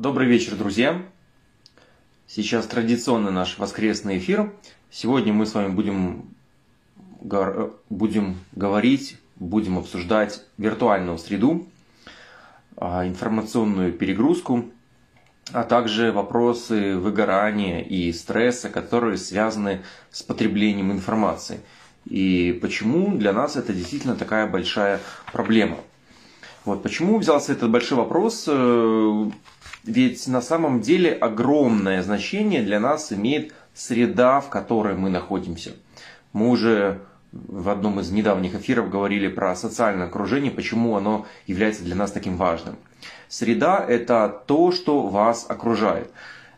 Добрый вечер, друзья! Сейчас традиционный наш воскресный эфир. Сегодня мы с вами будем, будем говорить, будем обсуждать виртуальную среду, а, информационную перегрузку, а также вопросы выгорания и стресса, которые связаны с потреблением информации. И почему для нас это действительно такая большая проблема. Вот почему взялся этот большой вопрос? Ведь на самом деле огромное значение для нас имеет среда, в которой мы находимся. Мы уже в одном из недавних эфиров говорили про социальное окружение, почему оно является для нас таким важным. Среда – это то, что вас окружает.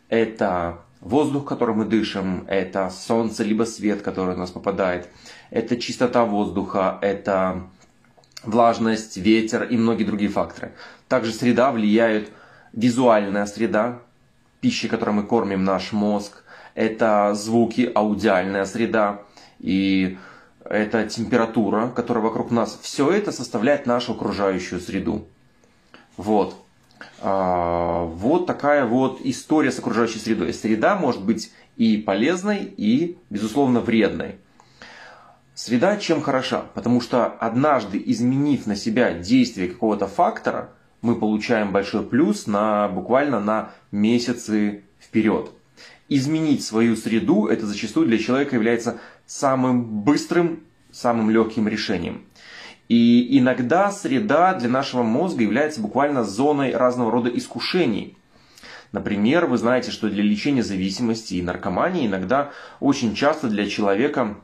Это воздух, которым мы дышим, это солнце, либо свет, который у нас попадает, это чистота воздуха, это влажность, ветер и многие другие факторы. Также среда влияет визуальная среда, пища, которой мы кормим наш мозг, это звуки, аудиальная среда и это температура, которая вокруг нас. Все это составляет нашу окружающую среду. Вот. А, вот такая вот история с окружающей средой. Среда может быть и полезной, и, безусловно, вредной. Среда чем хороша? Потому что однажды изменив на себя действие какого-то фактора, мы получаем большой плюс на буквально на месяцы вперед. Изменить свою среду, это зачастую для человека является самым быстрым, самым легким решением. И иногда среда для нашего мозга является буквально зоной разного рода искушений. Например, вы знаете, что для лечения зависимости и наркомании иногда очень часто для человека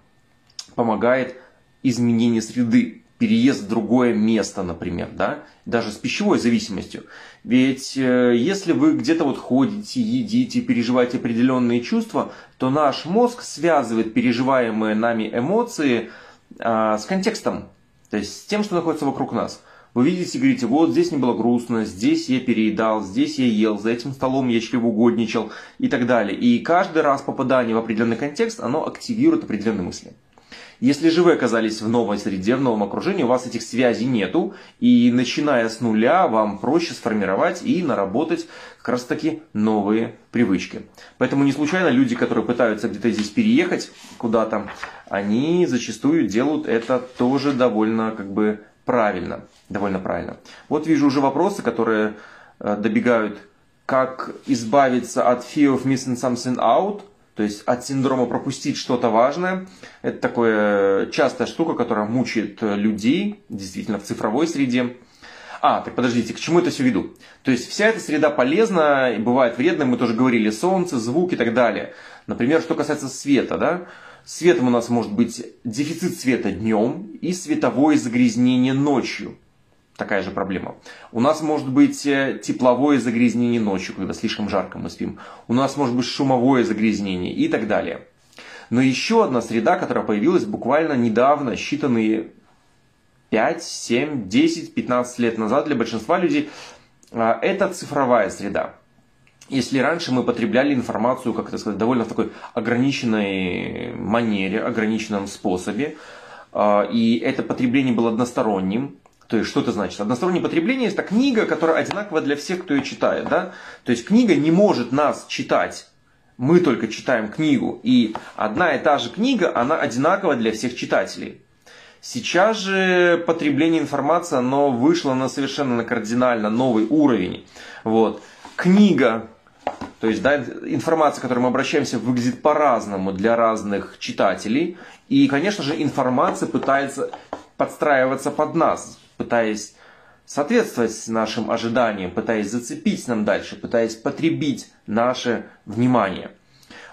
помогает изменение среды, переезд в другое место, например, да, даже с пищевой зависимостью. Ведь э, если вы где-то вот ходите, едите, переживаете определенные чувства, то наш мозг связывает переживаемые нами эмоции э, с контекстом, то есть с тем, что находится вокруг нас. Вы видите, говорите, вот здесь мне было грустно, здесь я переедал, здесь я ел, за этим столом я чревоугодничал и так далее. И каждый раз попадание в определенный контекст, оно активирует определенные мысли. Если же вы оказались в новой среде, в новом окружении, у вас этих связей нету, и начиная с нуля вам проще сформировать и наработать как раз таки новые привычки. Поэтому не случайно люди, которые пытаются где-то здесь переехать куда-то, они зачастую делают это тоже довольно как бы правильно. Довольно правильно. Вот вижу уже вопросы, которые э, добегают, как избавиться от fear of missing something out – то есть от синдрома пропустить что-то важное. Это такая частая штука, которая мучает людей, действительно, в цифровой среде. А, так подождите, к чему это все веду? То есть вся эта среда полезна, и бывает вредна, мы тоже говорили, солнце, звук и так далее. Например, что касается света, да? Светом у нас может быть дефицит света днем и световое загрязнение ночью такая же проблема. У нас может быть э, тепловое загрязнение ночью, когда слишком жарко мы спим. У нас может быть шумовое загрязнение и так далее. Но еще одна среда, которая появилась буквально недавно, считанные 5, 7, 10, 15 лет назад для большинства людей, а, это цифровая среда. Если раньше мы потребляли информацию, как это сказать, довольно в такой ограниченной манере, ограниченном способе, а, и это потребление было односторонним, то есть, что это значит? Одностороннее потребление – это книга, которая одинакова для всех, кто ее читает. Да? То есть, книга не может нас читать. Мы только читаем книгу. И одна и та же книга, она одинакова для всех читателей. Сейчас же потребление информации, оно вышло на совершенно на кардинально новый уровень. Вот. Книга, то есть да, информация, к которой мы обращаемся, выглядит по-разному для разных читателей. И, конечно же, информация пытается подстраиваться под нас пытаясь соответствовать нашим ожиданиям, пытаясь зацепить нам дальше, пытаясь потребить наше внимание.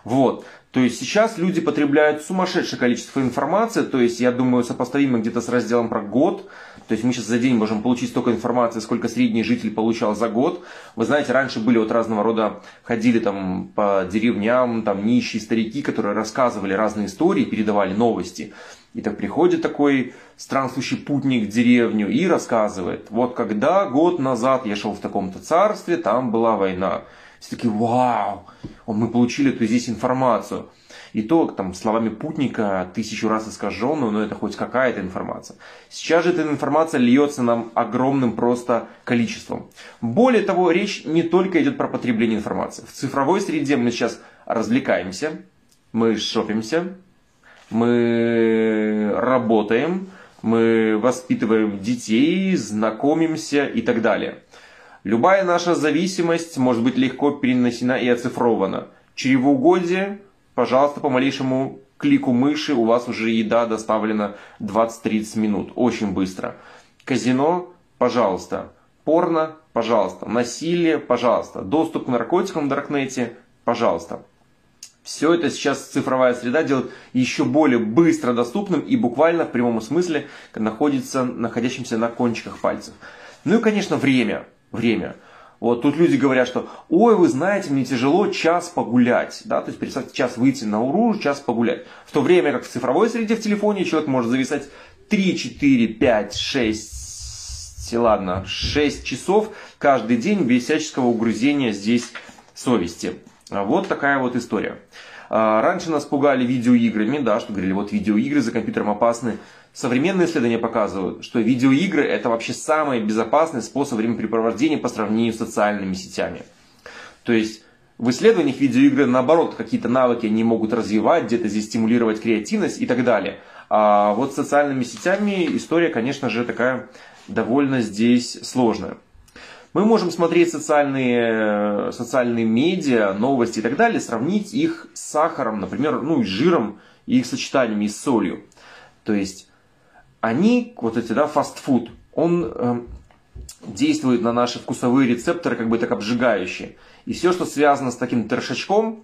Вот. То есть сейчас люди потребляют сумасшедшее количество информации, то есть я думаю сопоставимо где-то с разделом про год. То есть мы сейчас за день можем получить столько информации, сколько средний житель получал за год. Вы знаете, раньше были вот разного рода, ходили там по деревням, там нищие старики, которые рассказывали разные истории, передавали новости. И так приходит такой странствующий путник в деревню и рассказывает, вот когда год назад я шел в таком-то царстве, там была война. Все такие, вау, мы получили эту здесь информацию. И то там словами путника тысячу раз искаженную, но это хоть какая-то информация. Сейчас же эта информация льется нам огромным просто количеством. Более того, речь не только идет про потребление информации. В цифровой среде мы сейчас развлекаемся, мы шопимся, мы работаем, мы воспитываем детей, знакомимся и так далее. Любая наша зависимость может быть легко перенесена и оцифрована. Чревоугодие, пожалуйста, по малейшему клику мыши у вас уже еда доставлена 20-30 минут. Очень быстро. Казино, пожалуйста. Порно, пожалуйста. Насилие, пожалуйста. Доступ к наркотикам в Даркнете, пожалуйста. Все это сейчас цифровая среда делает еще более быстро доступным и буквально в прямом смысле находится, находящимся на кончиках пальцев. Ну и, конечно, время время. Вот тут люди говорят, что ой, вы знаете, мне тяжело час погулять. Да? То есть представьте, час выйти на уру, час погулять. В то время как в цифровой среде в телефоне человек может зависать 3, 4, 5, 6, ладно, 6 часов каждый день без всяческого угрызения здесь совести. Вот такая вот история. А, раньше нас пугали видеоиграми, да, что говорили, вот видеоигры за компьютером опасны. Современные исследования показывают, что видеоигры это вообще самый безопасный способ времяпрепровождения по сравнению с социальными сетями. То есть в исследованиях видеоигры наоборот какие-то навыки они могут развивать, где-то здесь стимулировать креативность и так далее. А вот с социальными сетями история, конечно же, такая довольно здесь сложная. Мы можем смотреть социальные, социальные медиа, новости и так далее, сравнить их с сахаром, например, ну и с жиром, и их сочетаниями и с солью. То есть они, вот эти, да, фастфуд, он э, действует на наши вкусовые рецепторы как бы так обжигающие. И все, что связано с таким трешачком,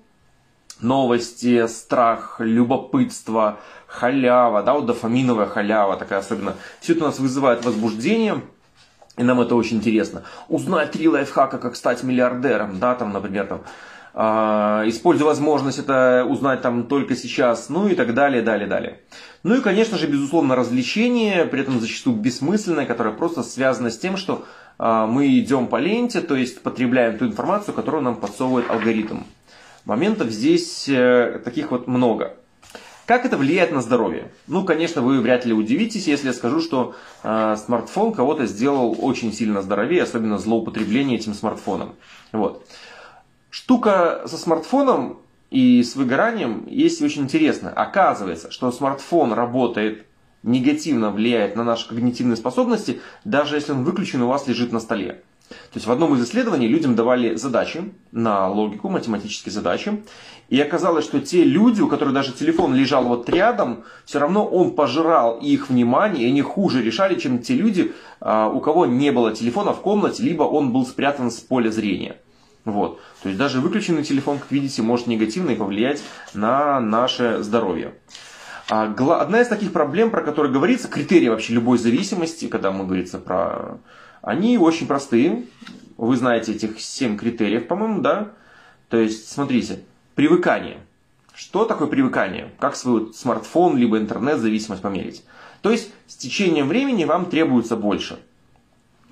новости, страх, любопытство, халява, да, вот дофаминовая халява такая особенно, все это у нас вызывает возбуждение – и нам это очень интересно. Узнать три лайфхака, как стать миллиардером, да, там, например, там, э, используя возможность это узнать там только сейчас, ну и так далее, далее, далее. Ну и, конечно же, безусловно, развлечение, при этом зачастую бессмысленное, которое просто связано с тем, что э, мы идем по ленте, то есть потребляем ту информацию, которую нам подсовывает алгоритм. Моментов здесь э, таких вот много. Как это влияет на здоровье? Ну, конечно, вы вряд ли удивитесь, если я скажу, что э, смартфон кого-то сделал очень сильно здоровее, особенно злоупотребление этим смартфоном. Вот. Штука со смартфоном и с выгоранием есть очень интересно. Оказывается, что смартфон работает негативно влияет на наши когнитивные способности, даже если он выключен у вас лежит на столе. То есть в одном из исследований людям давали задачи на логику, математические задачи. И оказалось, что те люди, у которых даже телефон лежал вот рядом, все равно он пожирал их внимание, и они хуже решали, чем те люди, а, у кого не было телефона в комнате, либо он был спрятан с поля зрения. Вот. То есть даже выключенный телефон, как видите, может негативно повлиять на наше здоровье. А, одна из таких проблем, про которые говорится, критерии вообще любой зависимости, когда мы говорится про они очень простые. Вы знаете этих 7 критериев, по-моему, да? То есть, смотрите, привыкание. Что такое привыкание? Как свой смартфон либо интернет-зависимость померить? То есть, с течением времени вам требуется больше.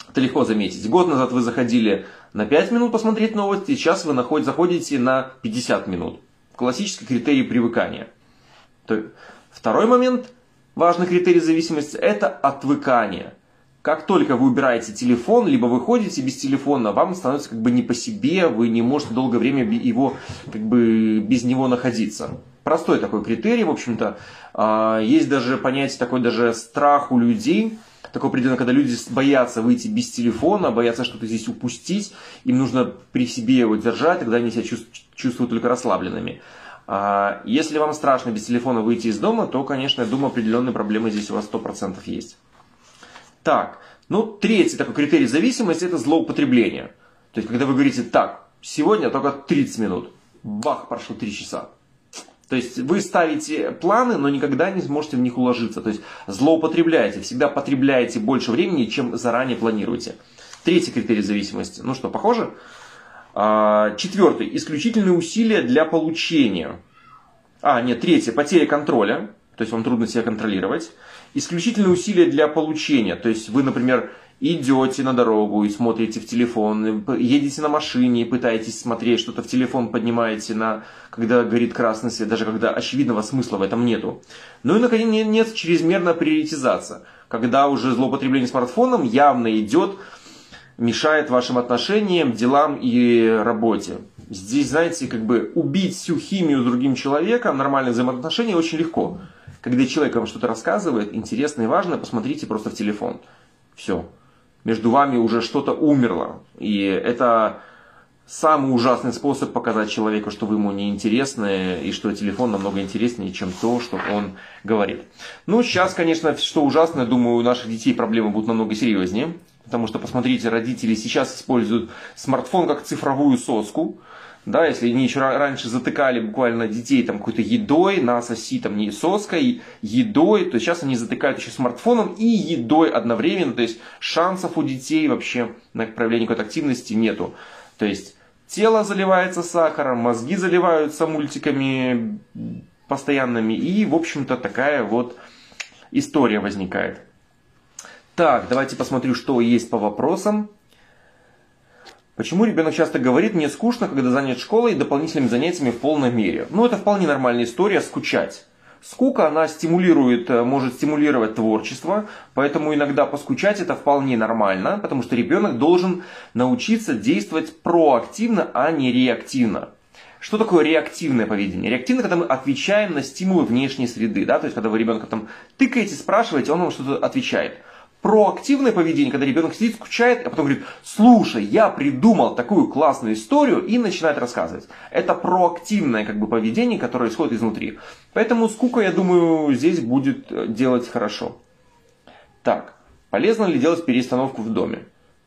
Это легко заметить. Год назад вы заходили на 5 минут посмотреть новости, сейчас вы находите, заходите на 50 минут. Классический критерий привыкания. Второй момент, важный критерий зависимости, это отвыкание как только вы убираете телефон, либо выходите без телефона, вам становится как бы не по себе, вы не можете долгое время его, как бы, без него находиться. Простой такой критерий, в общем-то. А, есть даже понятие такой даже страх у людей, такое определенно, когда люди боятся выйти без телефона, боятся что-то здесь упустить, им нужно при себе его держать, тогда они себя чувствуют только расслабленными. А, если вам страшно без телефона выйти из дома, то, конечно, я думаю, определенные проблемы здесь у вас 100% есть. Так, ну, третий такой критерий зависимости – это злоупотребление. То есть, когда вы говорите, так, сегодня только 30 минут, бах, прошло 3 часа. То есть, вы ставите планы, но никогда не сможете в них уложиться. То есть, злоупотребляете, всегда потребляете больше времени, чем заранее планируете. Третий критерий зависимости. Ну что, похоже? А, четвертый. Исключительные усилия для получения. А, нет, третье. Потеря контроля. То есть, вам трудно себя контролировать исключительные усилия для получения. То есть вы, например, идете на дорогу и смотрите в телефон, едете на машине и пытаетесь смотреть что-то в телефон, поднимаете на, когда горит красный свет, даже когда очевидного смысла в этом нету. Ну и, наконец, нет чрезмерная приоритизация, когда уже злоупотребление смартфоном явно идет, мешает вашим отношениям, делам и работе. Здесь, знаете, как бы убить всю химию с другим человеком, нормальные взаимоотношения очень легко. Когда человек вам что-то рассказывает, интересно и важно, посмотрите просто в телефон. Все между вами уже что-то умерло. И это самый ужасный способ показать человеку, что вы ему не интересны, и что телефон намного интереснее, чем то, что он говорит. Ну, сейчас, конечно, что ужасно, думаю, у наших детей проблемы будут намного серьезнее. Потому что, посмотрите, родители сейчас используют смартфон как цифровую соску да, если они еще раньше затыкали буквально детей там какой-то едой, на соси там не соской, едой, то сейчас они затыкают еще смартфоном и едой одновременно, то есть шансов у детей вообще на проявление какой-то активности нету. То есть тело заливается сахаром, мозги заливаются мультиками постоянными, и, в общем-то, такая вот история возникает. Так, давайте посмотрю, что есть по вопросам. Почему ребенок часто говорит, мне скучно, когда занят школой и дополнительными занятиями в полной мере? Ну, это вполне нормальная история, скучать. Скука, она стимулирует, э, может стимулировать творчество, поэтому иногда поскучать это вполне нормально, потому что ребенок должен научиться действовать проактивно, а не реактивно. Что такое реактивное поведение? Реактивно, когда мы отвечаем на стимулы внешней среды, да, то есть когда вы ребенка там тыкаете, спрашиваете, он вам что-то отвечает проактивное поведение, когда ребенок сидит, скучает, а потом говорит, слушай, я придумал такую классную историю и начинает рассказывать. Это проактивное как бы, поведение, которое исходит изнутри. Поэтому скука, я думаю, здесь будет э, делать хорошо. Так, полезно ли делать перестановку в доме?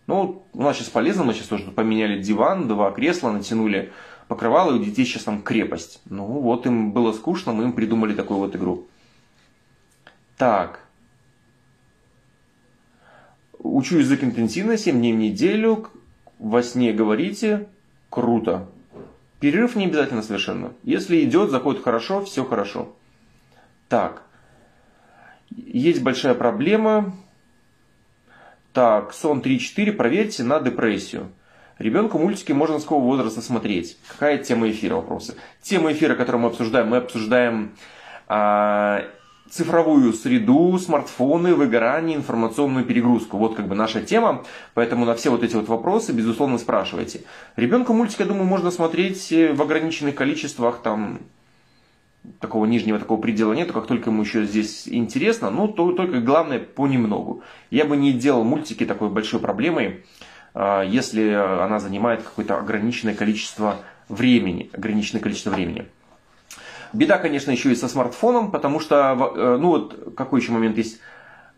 Ну, у нас сейчас полезно, мы сейчас тоже поменяли диван, два кресла, натянули покрывало, и у детей сейчас там крепость. Ну, вот им было скучно, мы им придумали такую вот игру. Так, Учу язык интенсивно, 7 дней в неделю, во сне говорите, круто. Перерыв не обязательно совершенно. Если идет, заходит хорошо, все хорошо. Так. Есть большая проблема. Так, сон 3-4, проверьте на депрессию. Ребенку мультики можно с какого возраста смотреть? Какая тема эфира вопросы? Тема эфира, которую мы обсуждаем, мы обсуждаем а, цифровую среду, смартфоны, выгорание, информационную перегрузку. Вот как бы наша тема, поэтому на все вот эти вот вопросы, безусловно, спрашивайте. Ребенку мультик, я думаю, можно смотреть в ограниченных количествах, там, такого нижнего такого предела нету, как только ему еще здесь интересно, ну, то только главное понемногу. Я бы не делал мультики такой большой проблемой, а, если она занимает какое-то ограниченное количество времени, ограниченное количество времени. Беда, конечно, еще и со смартфоном, потому что, э, ну вот, какой еще момент есть?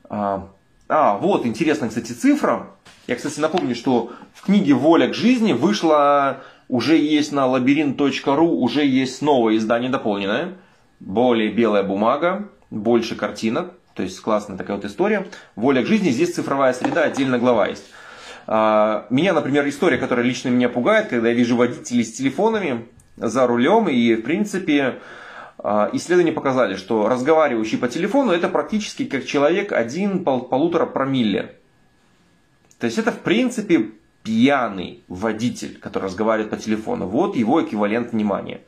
А, а, вот, интересная, кстати, цифра. Я, кстати, напомню, что в книге «Воля к жизни» вышла, уже есть на лабиринт.ру, уже есть новое издание дополненное. Более белая бумага, больше картинок. То есть классная такая вот история. «Воля к жизни», здесь цифровая среда, отдельно глава есть. А, меня, например, история, которая лично меня пугает, когда я вижу водителей с телефонами за рулем, и, в принципе, исследования показали, что разговаривающий по телефону это практически как человек один пол, полутора промилле. То есть это в принципе пьяный водитель, который разговаривает по телефону. Вот его эквивалент внимания.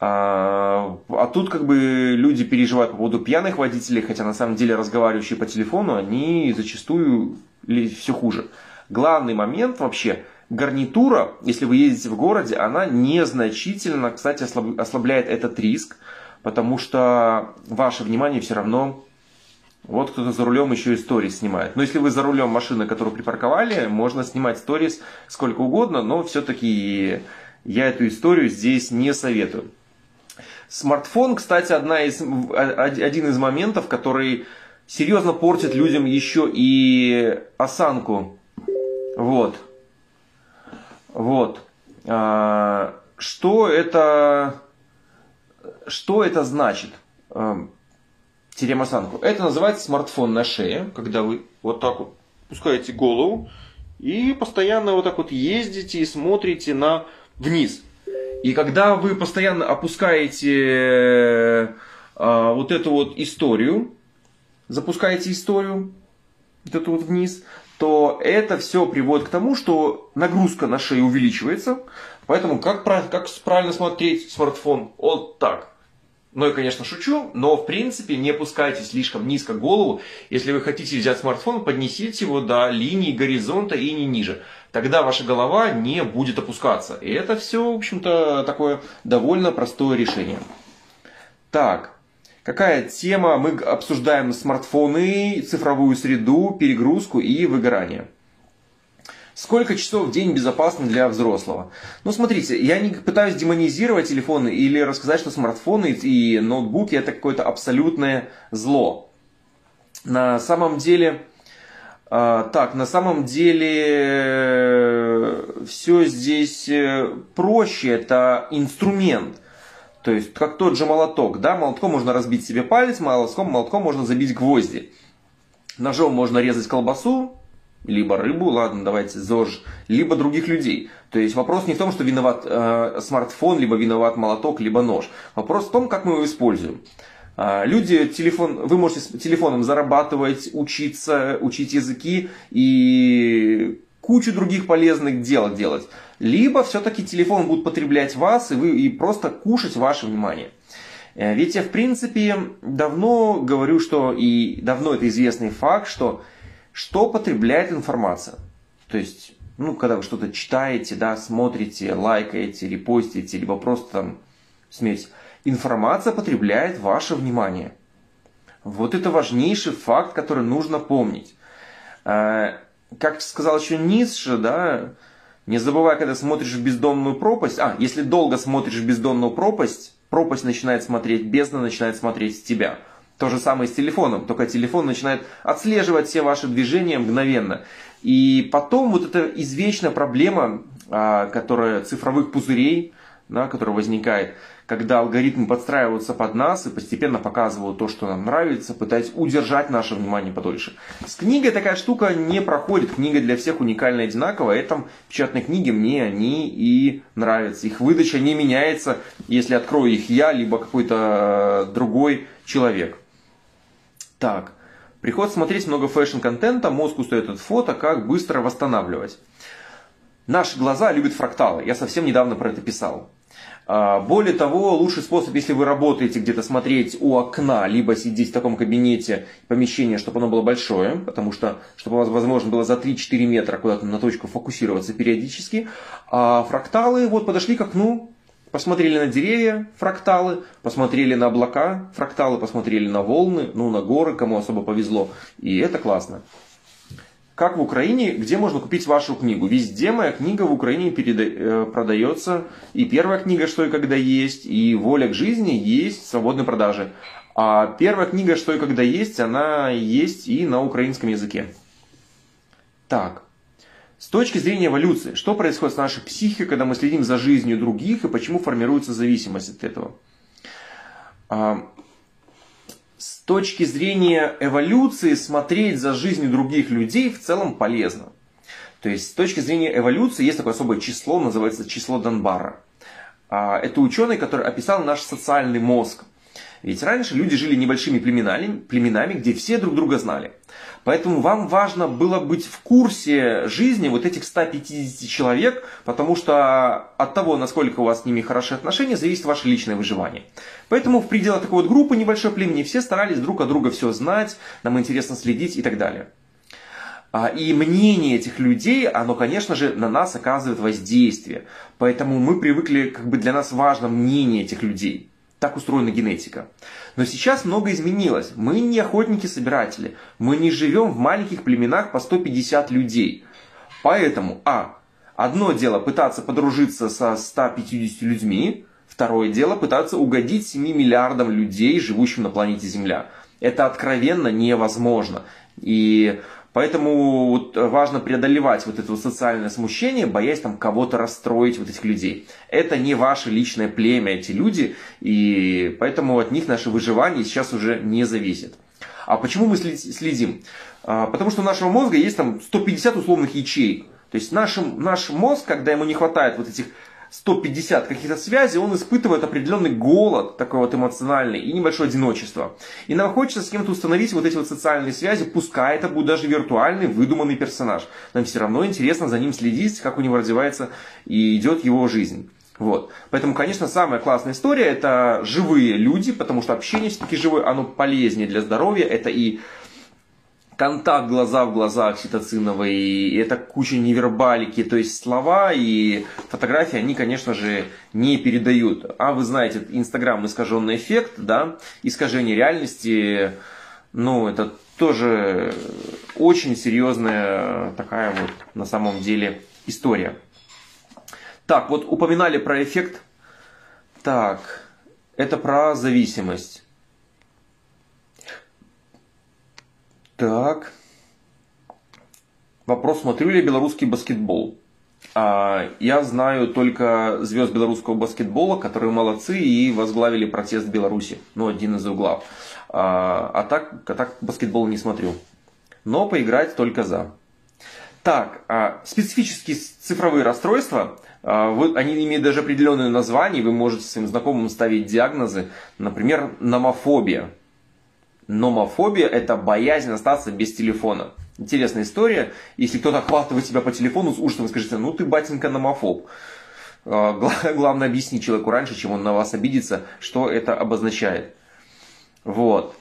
А, а тут как бы люди переживают по поводу пьяных водителей, хотя на самом деле разговаривающие по телефону, они зачастую все хуже. Главный момент вообще – гарнитура, если вы ездите в городе, она незначительно, кстати, ослабляет этот риск, потому что ваше внимание все равно вот кто-то за рулем еще и сторис снимает. Но если вы за рулем машины, которую припарковали, можно снимать сторис сколько угодно, но все-таки я эту историю здесь не советую. Смартфон, кстати, одна из, один из моментов, который серьезно портит людям еще и осанку. Вот. Вот. А, что это, что это значит? А, Теремасанку. Это называется смартфон на шее, когда вы вот так вот пускаете голову и постоянно вот так вот ездите и смотрите на вниз. И когда вы постоянно опускаете а, вот эту вот историю, запускаете историю, вот эту вот вниз, что это все приводит к тому, что нагрузка на шею увеличивается. Поэтому как, как правильно смотреть смартфон? Вот так. Ну, я, конечно, шучу, но, в принципе, не опускайте слишком низко голову. Если вы хотите взять смартфон, поднесите его до линии горизонта и не ниже. Тогда ваша голова не будет опускаться. И это все, в общем-то, такое довольно простое решение. Так, какая тема? Мы обсуждаем смартфоны, цифровую среду, перегрузку и выгорание. Сколько часов в день безопасно для взрослого? Ну, смотрите, я не пытаюсь демонизировать телефоны или рассказать, что смартфоны и ноутбуки это какое-то абсолютное зло. На самом деле, э, так, на самом деле э, все здесь э, проще, это инструмент. То есть, как тот же молоток, да, молотком можно разбить себе палец, молотком, молотком можно забить гвозди. Ножом можно резать колбасу, либо рыбу, ладно, давайте ЗОЖ, либо других людей. То есть вопрос не в том, что виноват э, смартфон, либо виноват молоток, либо нож. Вопрос в том, как мы его используем. Э, люди, телефон, вы можете с телефоном зарабатывать, учиться, учить языки и кучу других полезных дел делать. Либо все-таки телефон будет потреблять вас и, вы, и просто кушать ваше внимание. Э, ведь я в принципе давно говорю, что и давно это известный факт, что что потребляет информация? То есть, ну, когда вы что-то читаете, да, смотрите, лайкаете, репостите, либо просто там смеете, информация потребляет ваше внимание. Вот это важнейший факт, который нужно помнить. Как сказал еще Ницше, да, не забывай, когда смотришь в бездонную пропасть, а, если долго смотришь в бездонную пропасть, пропасть начинает смотреть, бездна начинает смотреть тебя – то же самое с телефоном, только телефон начинает отслеживать все ваши движения мгновенно. И потом вот эта извечная проблема, а, которая цифровых пузырей, да, которая возникает, когда алгоритмы подстраиваются под нас и постепенно показывают то, что нам нравится, пытаясь удержать наше внимание подольше. С книгой такая штука не проходит. Книга для всех уникальная и одинаковая. Этим печатные книги мне они и нравятся. Их выдача не меняется, если открою их я, либо какой-то э, другой человек. Так, приходится смотреть много фэшн-контента, мозг устает от фото, как быстро восстанавливать. Наши глаза любят фракталы, я совсем недавно про это писал. А, более того, лучший способ, если вы работаете где-то смотреть у окна, либо сидеть в таком кабинете, помещение, чтобы оно было большое, потому что, чтобы у вас, возможно, было за 3-4 метра куда-то на точку фокусироваться периодически. А фракталы вот подошли к окну, Посмотрели на деревья, фракталы, посмотрели на облака, фракталы, посмотрели на волны, ну на горы, кому особо повезло. И это классно. Как в Украине, где можно купить вашу книгу? Везде моя книга в Украине переда... Э, продается. И первая книга «Что и когда есть», и «Воля к жизни» есть в свободной продаже. А первая книга «Что и когда есть», она есть и на украинском языке. Так. С точки зрения эволюции, что происходит с нашей психикой, когда мы следим за жизнью других и почему формируется зависимость от этого? Точки зрения эволюции смотреть за жизнью других людей в целом полезно. То есть с точки зрения эволюции есть такое особое число, называется число Донбара. А, это ученый, который описал наш социальный мозг. Ведь раньше люди жили небольшими племенами, племенами, где все друг друга знали. Поэтому вам важно было быть в курсе жизни вот этих 150 человек, потому что от того, насколько у вас с ними хорошие отношения, зависит ваше личное выживание. Поэтому в пределах такой вот группы небольшой племени все старались друг о друга все знать, нам интересно следить и так далее. А, и мнение этих людей, оно, конечно же, на нас оказывает воздействие. Поэтому мы привыкли, как бы для нас важно мнение этих людей. Так устроена генетика. Но сейчас много изменилось. Мы не охотники-собиратели. Мы не живем в маленьких племенах по 150 людей. Поэтому, а, одно дело пытаться подружиться со 150 людьми, второе дело пытаться угодить 7 миллиардам людей, живущим на планете Земля. Это откровенно невозможно. И Поэтому вот важно преодолевать вот это вот социальное смущение, боясь там кого-то расстроить, вот этих людей. Это не ваше личное племя, эти люди, и поэтому от них наше выживание сейчас уже не зависит. А почему мы следим? А, потому что у нашего мозга есть там 150 условных ячеек. То есть наш, наш мозг, когда ему не хватает вот этих 150 каких-то связей, он испытывает определенный голод, такой вот эмоциональный, и небольшое одиночество. И нам хочется с кем-то установить вот эти вот социальные связи, пускай это будет даже виртуальный, выдуманный персонаж. Нам все равно интересно за ним следить, как у него развивается и идет его жизнь. Вот. Поэтому, конечно, самая классная история это живые люди, потому что общение все-таки живое, оно полезнее для здоровья. Это и контакт глаза в глаза окситоциновый, и это куча невербалики, то есть слова и фотографии, они, конечно же, не передают. А вы знаете, Инстаграм искаженный эффект, да, искажение реальности, ну, это тоже очень серьезная такая вот на самом деле история. Так, вот упоминали про эффект. Так, это про зависимость. Так. Вопрос, смотрю ли я белорусский баскетбол. А, я знаю только звезд белорусского баскетбола, которые молодцы и возглавили протест в Беларуси. Ну, один из углов. А, а так, а так баскетбол не смотрю. Но поиграть только за. Так, а, специфические цифровые расстройства, а, вы, они имеют даже определенное название, вы можете своим знакомым ставить диагнозы, например, номофобия. Номофобия – это боязнь остаться без телефона. Интересная история. Если кто-то охватывает тебя по телефону с ужасом, скажите, ну ты, батенька, номофоб. А, главное объяснить человеку раньше, чем он на вас обидится, что это обозначает. Вот.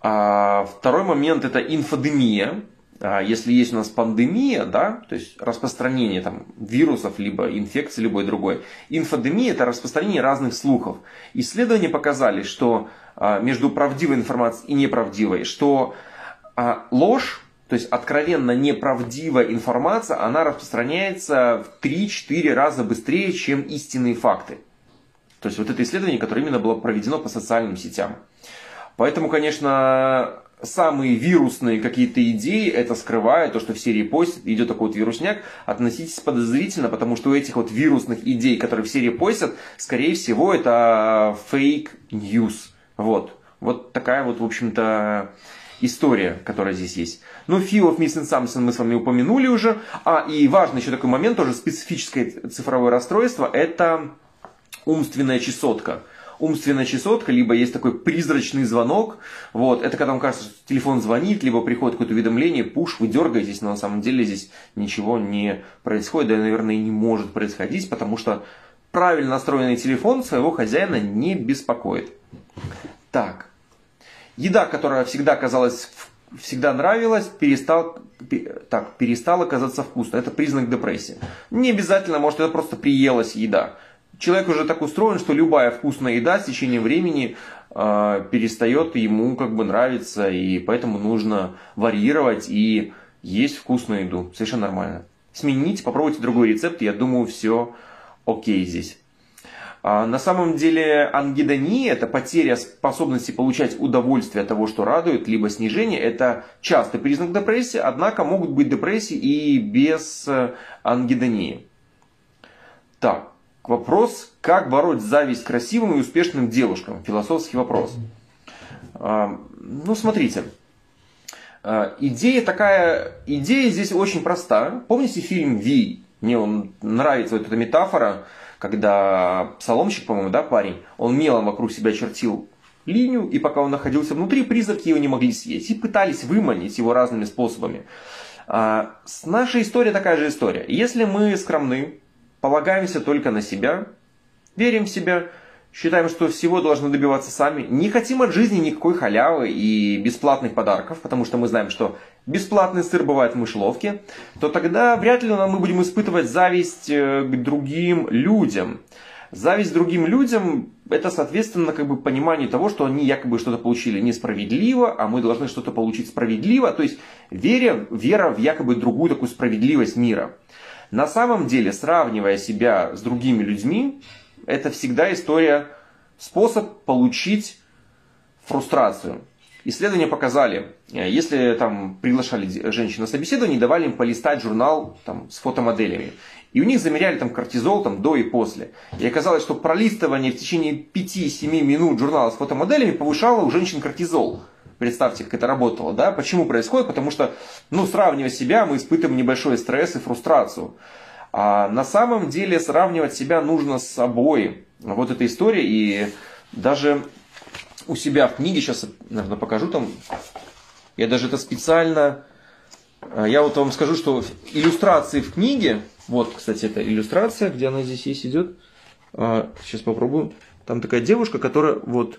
А второй момент – это инфодемия. А, если есть у нас пандемия, да, то есть распространение там, вирусов, либо инфекции, любой другой, инфодемия – это распространение разных слухов. Исследования показали, что а, между правдивой информацией и неправдивой, что а, ложь, то есть откровенно неправдивая информация, она распространяется в 3-4 раза быстрее, чем истинные факты. То есть вот это исследование, которое именно было проведено по социальным сетям. Поэтому, конечно, самые вирусные какие-то идеи это скрывают, то, что все репостят, идет такой вот вирусняк, относитесь подозрительно, потому что у этих вот вирусных идей, которые все репостят, скорее всего, это фейк news. Вот. Вот такая вот, в общем-то, история, которая здесь есть. Ну, Fear of Missing Something мы с вами упомянули уже. А, и важный еще такой момент, тоже специфическое цифровое расстройство, это умственная чесотка умственная чесотка, либо есть такой призрачный звонок. Вот, это когда вам кажется, что телефон звонит, либо приходит какое-то уведомление, пуш, вы дергаетесь, но на самом деле здесь ничего не происходит, да, наверное, и не может происходить, потому что правильно настроенный телефон своего хозяина не беспокоит. Так, еда, которая всегда казалась всегда нравилась, перестал, так, перестала казаться вкусной. Это признак депрессии. Не обязательно, может, это просто приелась еда человек уже так устроен, что любая вкусная еда с течением времени э, перестает ему как бы нравиться, и поэтому нужно варьировать и есть вкусную еду. Совершенно нормально. Смените, попробуйте другой рецепт, я думаю, все окей здесь. А на самом деле ангидония – это потеря способности получать удовольствие от того, что радует, либо снижение. Это частый признак депрессии, однако могут быть депрессии и без э, ангидонии. Так, Вопрос, как бороть зависть красивым и успешным девушкам? Философский вопрос. А, ну, смотрите. А, идея такая, идея здесь очень проста. Помните фильм «Ви»? Мне он нравится вот эта метафора, когда псаломщик, по-моему, да, парень, он мелом вокруг себя чертил линию, и пока он находился внутри, призраки его не могли съесть. И пытались выманить его разными способами. А, с нашей историей такая же история. Если мы скромны, полагаемся только на себя, верим в себя, считаем, что всего должны добиваться сами, не хотим от жизни никакой халявы и бесплатных подарков, потому что мы знаем, что бесплатный сыр бывает в мышеловке, то тогда вряд ли мы будем испытывать зависть э, к другим людям. Зависть другим людям – это, соответственно, как бы понимание того, что они якобы что-то получили несправедливо, а мы должны что-то получить справедливо. То есть вера, вера в якобы другую такую справедливость мира. На самом деле, сравнивая себя с другими людьми, это всегда история, способ получить фрустрацию. Исследования показали, э, если там приглашали женщин на собеседование, давали им полистать журнал там, с фотомоделями. И у них замеряли там кортизол там, до и после. И оказалось, что пролистывание в течение 5-7 минут журнала с фотомоделями повышало у женщин кортизол. Представьте, как это работало, да? Почему происходит? Потому что, ну, сравнивая себя, мы испытываем небольшой стресс и фрустрацию. А на самом деле сравнивать себя нужно с собой. Вот эта история. И даже у себя в книге, сейчас, наверное, покажу там, я даже это специально, э, я вот вам скажу, что иллюстрации в книге, вот, кстати, это иллюстрация, где она здесь есть идет, сейчас попробую, там такая девушка, которая вот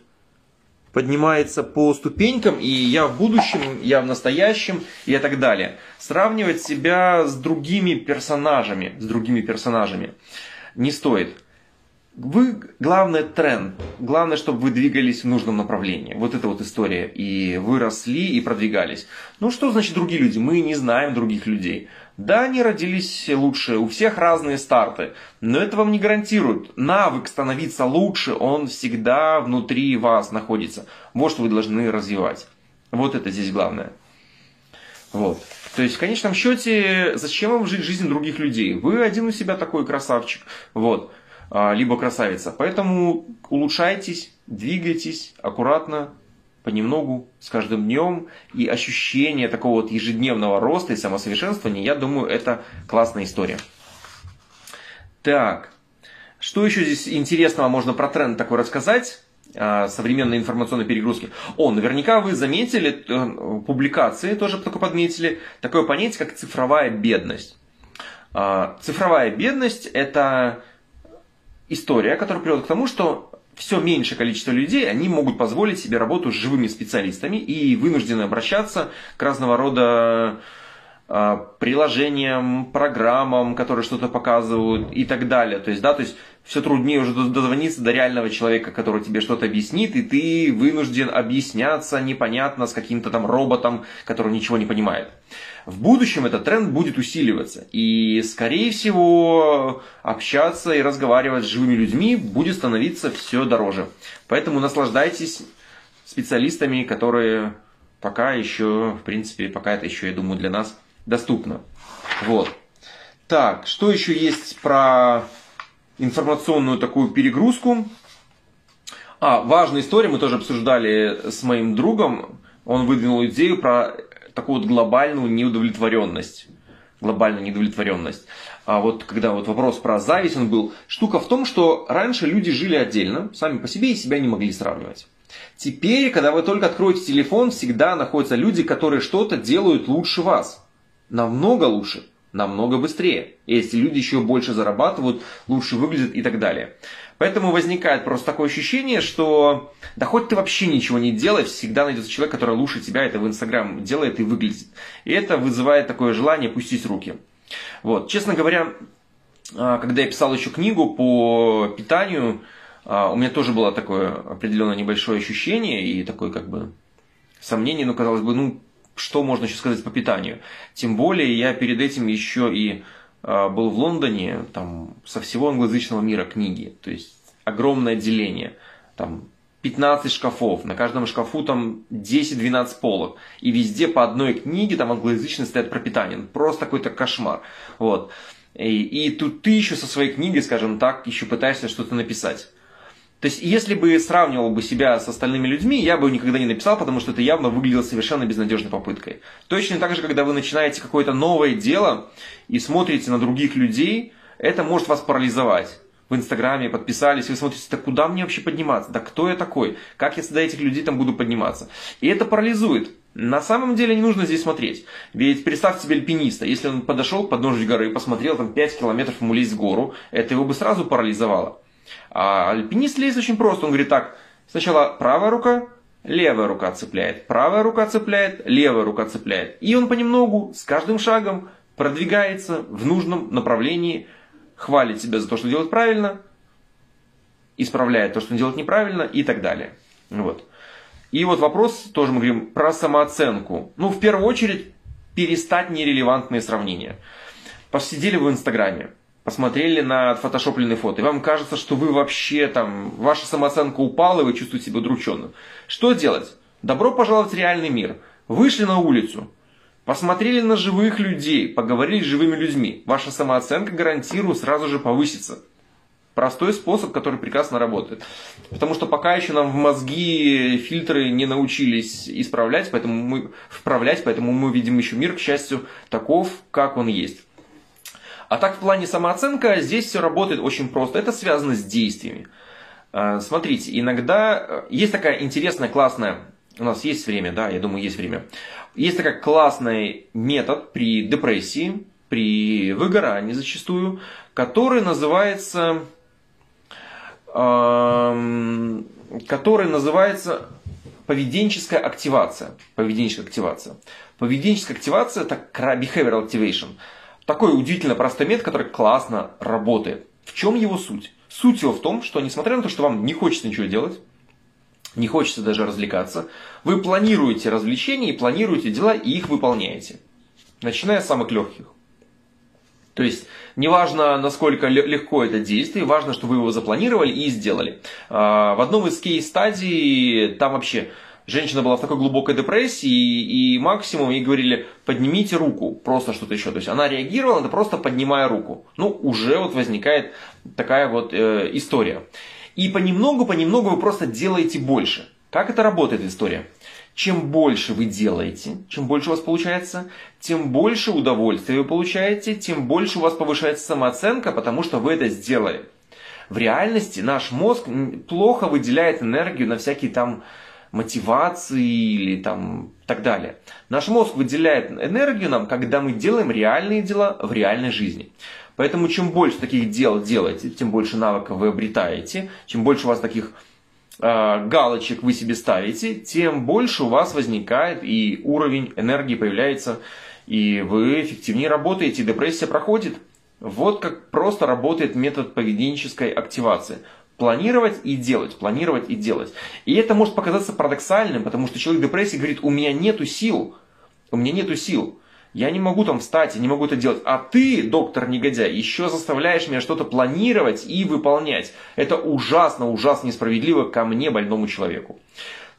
поднимается по ступенькам, и я в будущем, я в настоящем, и так далее. Сравнивать себя с другими персонажами, с другими персонажами не стоит. Вы, главное, тренд. Главное, чтобы вы двигались в нужном направлении. Вот эта вот история. И вы росли и продвигались. Ну, что значит другие люди? Мы не знаем других людей. Да, они родились лучше, у всех разные старты, но это вам не гарантирует. Навык становиться лучше, он всегда внутри вас находится. Вот что вы должны развивать. Вот это здесь главное. Вот. То есть, в конечном счете, зачем вам жить жизнь других людей? Вы один у себя такой красавчик, вот, а, либо красавица. Поэтому улучшайтесь, двигайтесь аккуратно, понемногу, с каждым днем, и ощущение такого вот ежедневного роста и самосовершенствования, я думаю, это классная история. Так, что еще здесь интересного можно про тренд такой рассказать? А, современной информационной перегрузки. О, наверняка вы заметили, э, публикации тоже только подметили, такое понятие, как цифровая бедность. А, цифровая бедность – это история, которая приводит к тому, что все меньшее количество людей, они могут позволить себе работу с живыми специалистами и вынуждены обращаться к разного рода а, приложениям, программам, которые что-то показывают и так далее. То есть, да, то есть все труднее уже дозвониться до реального человека, который тебе что-то объяснит, и ты вынужден объясняться непонятно с каким-то там роботом, который ничего не понимает. В будущем этот тренд будет усиливаться, и, скорее всего, общаться и разговаривать с живыми людьми будет становиться все дороже. Поэтому наслаждайтесь специалистами, которые пока еще, в принципе, пока это еще, я думаю, для нас доступно. Вот. Так, что еще есть про информационную такую перегрузку? А, важная история, мы тоже обсуждали с моим другом. Он выдвинул идею про такую вот глобальную неудовлетворенность. Глобальную неудовлетворенность. А вот когда вот вопрос про зависть он был, штука в том, что раньше люди жили отдельно, сами по себе и себя не могли сравнивать. Теперь, когда вы только откроете телефон, всегда находятся люди, которые что-то делают лучше вас намного лучше, намного быстрее. Если люди еще больше зарабатывают, лучше выглядят и так далее. Поэтому возникает просто такое ощущение, что да хоть ты вообще ничего не делай, всегда найдется человек, который лучше тебя это в Инстаграм делает и выглядит. И это вызывает такое желание пустить руки. Вот. Честно говоря, а, когда я писал еще книгу по питанию, а, у меня тоже было такое определенное небольшое ощущение и такое как бы сомнение, ну, казалось бы, ну, что можно еще сказать по питанию. Тем более я перед этим еще и э, был в Лондоне, там со всего англоязычного мира книги, то есть огромное отделение, там 15 шкафов, на каждом шкафу там 10-12 полок, и везде по одной книге там англоязычные стоят про питание, просто какой-то кошмар, вот. И, и тут ты еще со своей книгой, скажем так, еще пытаешься что-то написать. То есть, если бы сравнивал бы себя с остальными людьми, я бы никогда не написал, потому что это явно выглядело совершенно безнадежной попыткой. Точно так же, когда вы начинаете какое-то новое дело и смотрите на других людей, это может вас парализовать. В Инстаграме подписались, вы смотрите, да куда мне вообще подниматься? Да кто я такой? Как я сюда этих людей там буду подниматься? И это парализует. На самом деле не нужно здесь смотреть. Ведь представьте себе альпиниста. Если он подошел к подножию горы и посмотрел там 5 километров ему лезть в гору, это его бы сразу парализовало. А альпинист лезет очень просто. Он говорит так, сначала правая рука, левая рука цепляет, правая рука цепляет, левая рука цепляет. И он понемногу, с каждым шагом продвигается в нужном направлении, хвалит себя за то, что делает правильно, исправляет то, что он делает неправильно и так далее. Вот. И вот вопрос, тоже мы говорим про самооценку. Ну, в первую очередь, перестать нерелевантные сравнения. Посидели в Инстаграме, посмотрели на отфотошопленные фото, и вам кажется, что вы вообще там, ваша самооценка упала, и вы чувствуете себя удрученным. Что делать? Добро пожаловать в реальный мир. Вышли на улицу, посмотрели на живых людей, поговорили с живыми людьми. Ваша самооценка, гарантирую, сразу же повысится. Простой способ, который прекрасно работает. Потому что пока еще нам в мозги фильтры не научились исправлять, поэтому мы вправлять, поэтому мы видим еще мир, к счастью, таков, как он есть. А так в плане самооценка здесь все работает очень просто. Это связано с действиями. А, смотрите, иногда э, есть такая интересная, классная, у нас есть время, да, я думаю, есть время. Есть такой классный метод при депрессии, при выгорании зачастую, который называется, э, который называется поведенческая активация. Поведенческая активация. Поведенческая активация – это behavioral activation. Такой удивительно простой метод, который классно работает. В чем его суть? Суть его в том, что несмотря на то, что вам не хочется ничего делать, не хочется даже развлекаться, вы планируете развлечения и планируете дела и их выполняете. Начиная с самых легких. То есть, неважно, насколько легко это действие, важно, что вы его запланировали и сделали. А, в одном из кейс-стадий там вообще женщина была в такой глубокой депрессии, и максимум ей говорили, поднимите руку, просто что-то еще. То есть она реагировала, это просто поднимая руку. Ну, уже вот возникает такая вот э, история. И понемногу, понемногу вы просто делаете больше. Как это работает история? Чем больше вы делаете, чем больше у вас получается, тем больше удовольствия вы получаете, тем больше у вас повышается самооценка, потому что вы это сделали. В реальности наш мозг плохо выделяет энергию на всякие там мотивации или там так далее. Наш мозг выделяет энергию нам, когда мы делаем реальные дела в реальной жизни. Поэтому чем больше таких дел делаете, тем больше навыков вы обретаете, чем больше у вас таких э, галочек вы себе ставите, тем больше у вас возникает и уровень энергии появляется, и вы эффективнее работаете, депрессия проходит. Вот как просто работает метод поведенческой активации. Планировать и делать, планировать и делать. И это может показаться парадоксальным, потому что человек в депрессии говорит, у меня нету сил, у меня нету сил. Я не могу там встать, я не могу это делать. А ты, доктор негодяй, еще заставляешь меня что-то планировать и выполнять. Это ужасно, ужасно несправедливо ко мне, больному человеку.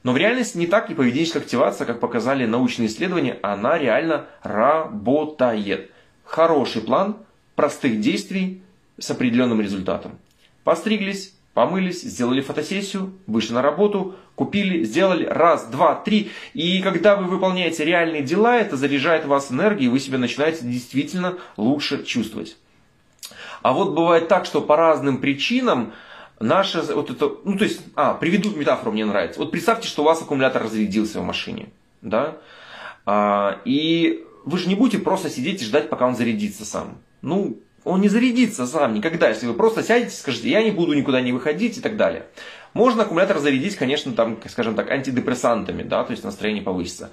Но в реальности не так, и поведенческая активация, как показали научные исследования, она реально работает. Хороший план простых действий с определенным результатом. Постриглись, Помылись, сделали фотосессию, вышли на работу, купили, сделали раз, два, три. И когда вы выполняете реальные дела, это заряжает вас энергией, и вы себя начинаете действительно лучше чувствовать. А вот бывает так, что по разным причинам наше, вот это, ну то есть, а, приведу метафору, мне нравится. Вот представьте, что у вас аккумулятор разрядился в машине, да, а, и вы же не будете просто сидеть и ждать, пока он зарядится сам. Ну, он не зарядится сам никогда, если вы просто сядете и скажете, я не буду никуда не выходить и так далее. Можно аккумулятор зарядить, конечно, там, скажем так, антидепрессантами, да, то есть настроение повысится.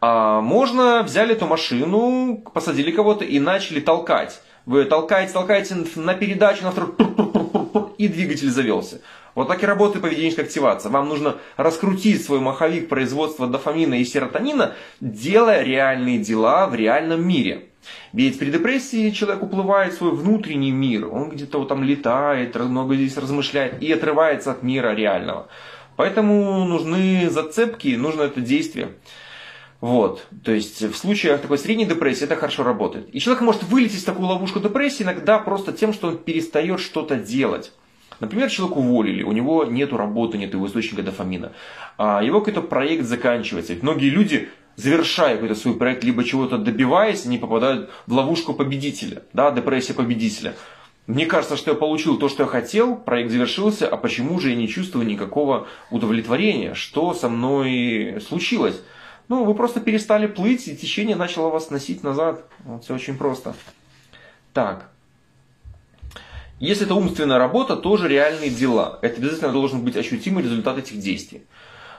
А можно взяли эту машину, посадили кого-то и начали толкать. Вы толкаете, толкаете на передачу, на вторую, и двигатель завелся. Вот так и работает поведенческая активация. Вам нужно раскрутить свой маховик производства дофамина и серотонина, делая реальные дела в реальном мире. Ведь при депрессии человек уплывает в свой внутренний мир, он где-то вот там летает, много здесь размышляет и отрывается от мира реального. Поэтому нужны зацепки, нужно это действие. Вот. То есть в случаях такой средней депрессии это хорошо работает. И человек может вылететь в такую ловушку депрессии иногда просто тем, что он перестает что-то делать. Например, человек уволили, у него нет работы, нет его источника дофамина. А его какой-то проект заканчивается. Многие люди, завершая какой-то свой проект, либо чего-то добиваясь, они попадают в ловушку победителя, да, депрессия победителя. Мне кажется, что я получил то, что я хотел, проект завершился, а почему же я не чувствую никакого удовлетворения? Что со мной случилось? Ну, вы просто перестали плыть, и течение начало вас носить назад. Вот, все очень просто. Так, если это умственная работа, тоже реальные дела. Это обязательно должен быть ощутимый результат этих действий.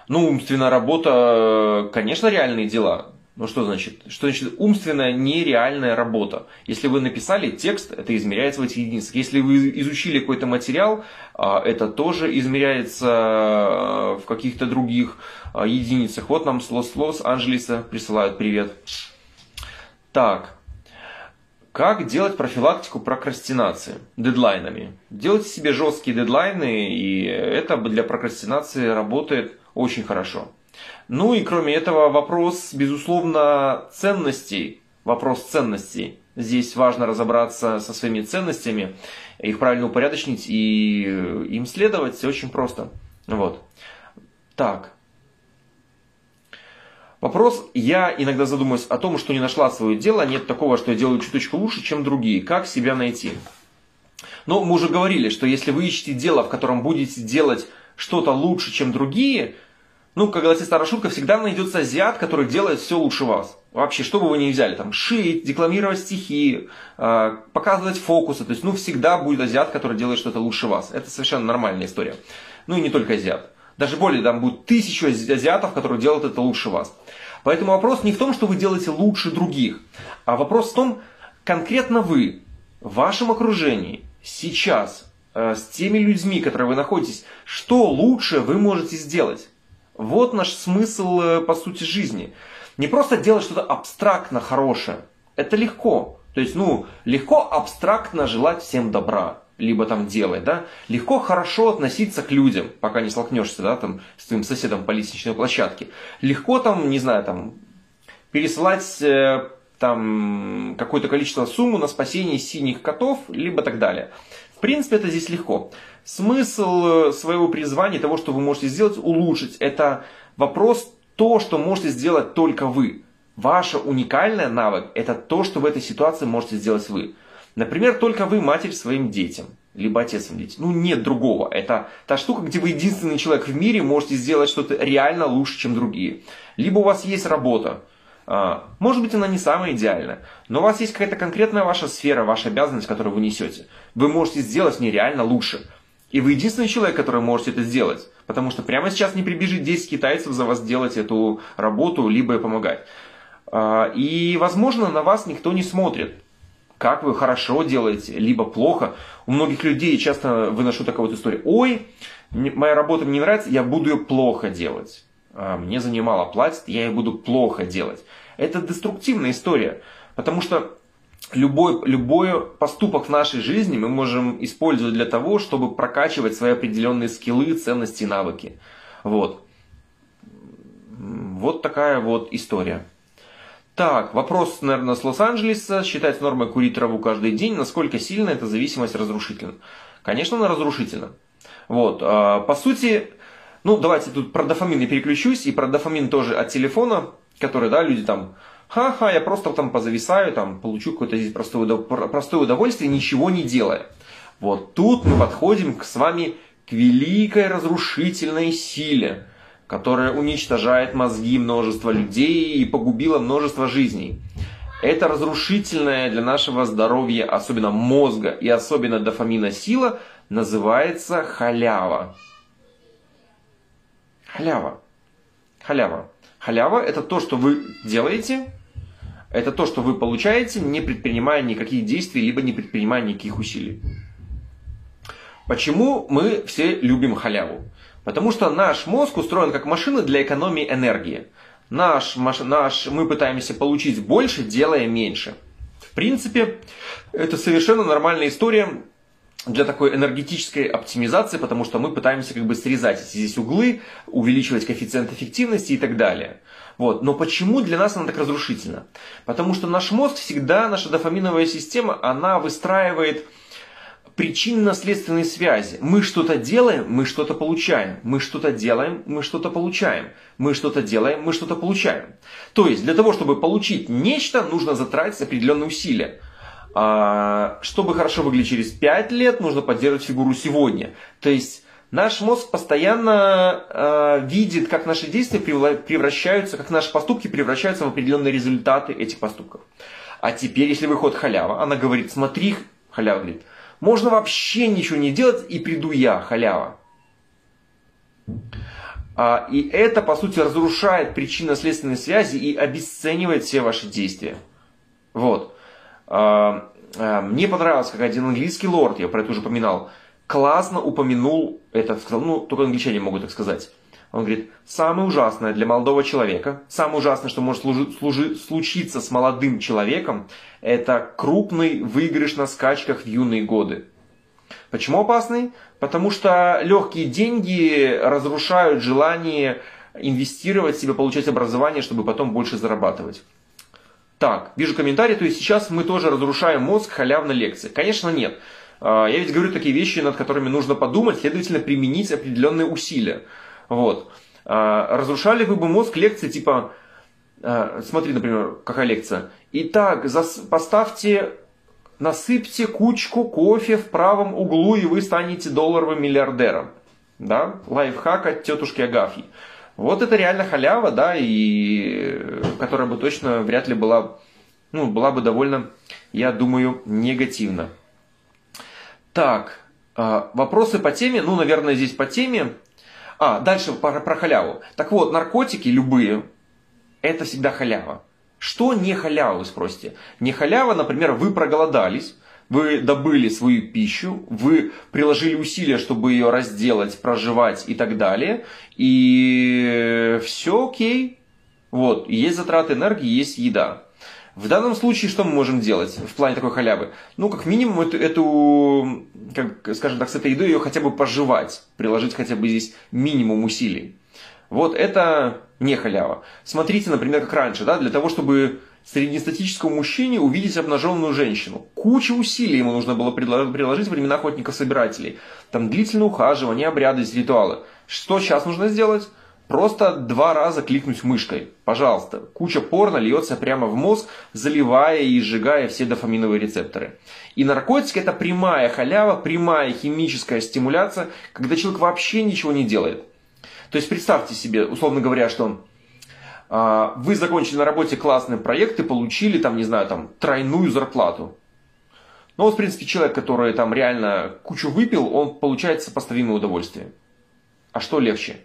Ну, умственная работа, конечно, реальные дела. Ну что значит? Что значит умственная нереальная работа? Если вы написали текст, это измеряется в этих единицах. Если вы изучили какой-то материал, а, это тоже измеряется а, в каких-то других а, единицах. Вот нам с Лос-Анджелеса присылают привет. Так, как делать профилактику прокрастинации дедлайнами? Делайте себе жесткие дедлайны, и это для прокрастинации работает очень хорошо. Ну и кроме этого вопрос, безусловно, ценностей. Вопрос ценностей. Здесь важно разобраться со своими ценностями, их правильно упорядочить и им следовать. Все очень просто. Вот. Так. Вопрос, я иногда задумываюсь о том, что не нашла свое дело, нет такого, что я делаю чуточку лучше, чем другие. Как себя найти? Но мы уже говорили, что если вы ищете дело, в котором будете делать что-то лучше, чем другие, ну, как говорится старая шутка, всегда найдется азиат, который делает все лучше вас. Вообще, что бы вы ни взяли, там, шить, декламировать стихи, э, показывать фокусы, то есть, ну, всегда будет азиат, который делает что-то лучше вас. Это совершенно нормальная история. Ну, и не только азиат. Даже более, там будет тысячу азиатов, которые делают это лучше вас. Поэтому вопрос не в том, что вы делаете лучше других, а вопрос в том, конкретно вы, в вашем окружении, сейчас, с теми людьми, которые вы находитесь, что лучше вы можете сделать. Вот наш смысл, э, по сути, жизни. Не просто делать что-то абстрактно хорошее. Это легко. То есть, ну, легко абстрактно желать всем добра либо там делать, да, легко хорошо относиться к людям, пока не столкнешься, да, там, с твоим соседом по лестничной площадке. Легко там, не знаю, там, пересылать э, там какое-то количество сумму на спасение синих котов, либо так далее. В принципе, это здесь легко. Смысл э, своего призвания, того, что вы можете сделать, улучшить, это вопрос то, что можете сделать только вы. Ваша уникальная навык – это то, что в этой ситуации можете сделать вы. Например, только вы матерь своим детям, либо отец своим детям. Ну, нет другого. Это та штука, где вы единственный человек в мире можете сделать что-то реально лучше, чем другие. Либо у вас есть работа, может быть, она не самая идеальная, но у вас есть какая-то конкретная ваша сфера, ваша обязанность, которую вы несете. Вы можете сделать нереально лучше. И вы единственный человек, который можете это сделать. Потому что прямо сейчас не прибежит 10 китайцев за вас делать эту работу, либо помогать. А, и, возможно, на вас никто не смотрит как вы хорошо делаете, либо плохо. У многих людей часто выношу такую вот историю. Ой, моя работа мне не нравится, я буду ее плохо делать. А, мне за нее мало платят, я ее буду плохо делать. Это деструктивная история. Потому что любой, любой поступок в нашей жизни мы можем использовать для того, чтобы прокачивать свои определенные скиллы, ценности, навыки. Вот. Вот такая вот история. Так, вопрос, наверное, с Лос-Анджелеса. Считать нормой курить траву каждый день. Насколько сильно эта зависимость разрушительна? Конечно, она разрушительна. Вот, а, по сути, ну, давайте тут про дофамин я переключусь, и про дофамин тоже от телефона, который, да, люди там, ха-ха, я просто там позависаю, там, получу какое-то здесь простое, простое удовольствие, ничего не делая. Вот тут мы подходим к, с вами к великой разрушительной силе – которая уничтожает мозги множества людей и погубила множество жизней. Это разрушительная для нашего здоровья, особенно мозга и особенно дофамина сила, называется халява. Халява. Халява. Халява – это то, что вы делаете, это то, что вы получаете, не предпринимая никаких действий, либо не предпринимая никаких усилий. Почему мы все любим халяву? Потому что наш мозг устроен как машина для экономии энергии. Наш, наш, мы пытаемся получить больше, делая меньше. В принципе, это совершенно нормальная история для такой энергетической оптимизации, потому что мы пытаемся как бы срезать эти здесь углы, увеличивать коэффициент эффективности и так далее. Вот. Но почему для нас она так разрушительна? Потому что наш мозг всегда, наша дофаминовая система, она выстраивает причинно-следственной связи. Мы что-то делаем, мы что-то получаем. Мы что-то делаем, мы что-то получаем. Мы что-то делаем, мы что-то получаем. То есть, для того, чтобы получить нечто, нужно затратить определенные усилия. А, чтобы хорошо выглядеть через 5 лет, нужно поддерживать фигуру сегодня. То есть, наш мозг постоянно э, видит, как наши действия превращаются, как наши поступки превращаются в определенные результаты этих поступков. А теперь, если выходит халява, она говорит, смотри, халява говорит, можно вообще ничего не делать, и приду я, халява. А, и это, по сути, разрушает причинно-следственные связи и обесценивает все ваши действия. Вот. А, а, мне понравилось, как один английский лорд, я про это уже упоминал, классно упомянул это, сказал, ну, только англичане могут так сказать. Он говорит, самое ужасное для молодого человека, самое ужасное, что может служи, служи, случиться с молодым человеком, это крупный выигрыш на скачках в юные годы. Почему опасный? Потому что легкие деньги разрушают желание инвестировать в себя, получать образование, чтобы потом больше зарабатывать. Так, вижу комментарий, то есть сейчас мы тоже разрушаем мозг халявной лекции. Конечно, нет. А, я ведь говорю такие вещи, над которыми нужно подумать, следовательно, применить определенные усилия. Вот. А, разрушали вы бы мозг лекции типа э, смотри, например, какая лекция. Итак, зас, поставьте, насыпьте кучку кофе в правом углу, и вы станете долларовым миллиардером. Да? Лайфхак от тетушки Агафьи. Вот это реально халява, да, и которая бы точно вряд ли была, ну, была бы довольно, я думаю, негативна. Так, а, вопросы по теме, ну, наверное, здесь по теме. А, дальше про, про халяву. Так вот, наркотики любые, это всегда халява. Что не халява, вы спросите? Не халява, например, вы проголодались, вы добыли свою пищу, вы приложили усилия, чтобы ее разделать, проживать и так далее, и все окей. Вот, есть затраты энергии, есть еда. В данном случае что мы можем делать в плане такой халявы? Ну, как минимум, эту, эту как, скажем так, с этой едой ее хотя бы пожевать, приложить хотя бы здесь минимум усилий. Вот это не халява. Смотрите, например, как раньше, да, для того, чтобы среднестатическому мужчине увидеть обнаженную женщину. Куча усилий ему нужно было приложить в времена охотников-собирателей. Там длительное ухаживание, обряды, ритуалы. Что сейчас нужно сделать? Просто два раза кликнуть мышкой. Пожалуйста. Куча порно льется прямо в мозг, заливая и сжигая все дофаминовые рецепторы. И наркотики это прямая халява, прямая химическая стимуляция, когда человек вообще ничего не делает. То есть представьте себе, условно говоря, что вы закончили на работе классный проект и получили там, не знаю, там тройную зарплату. Но вот, в принципе, человек, который там реально кучу выпил, он получает сопоставимое удовольствие. А что легче?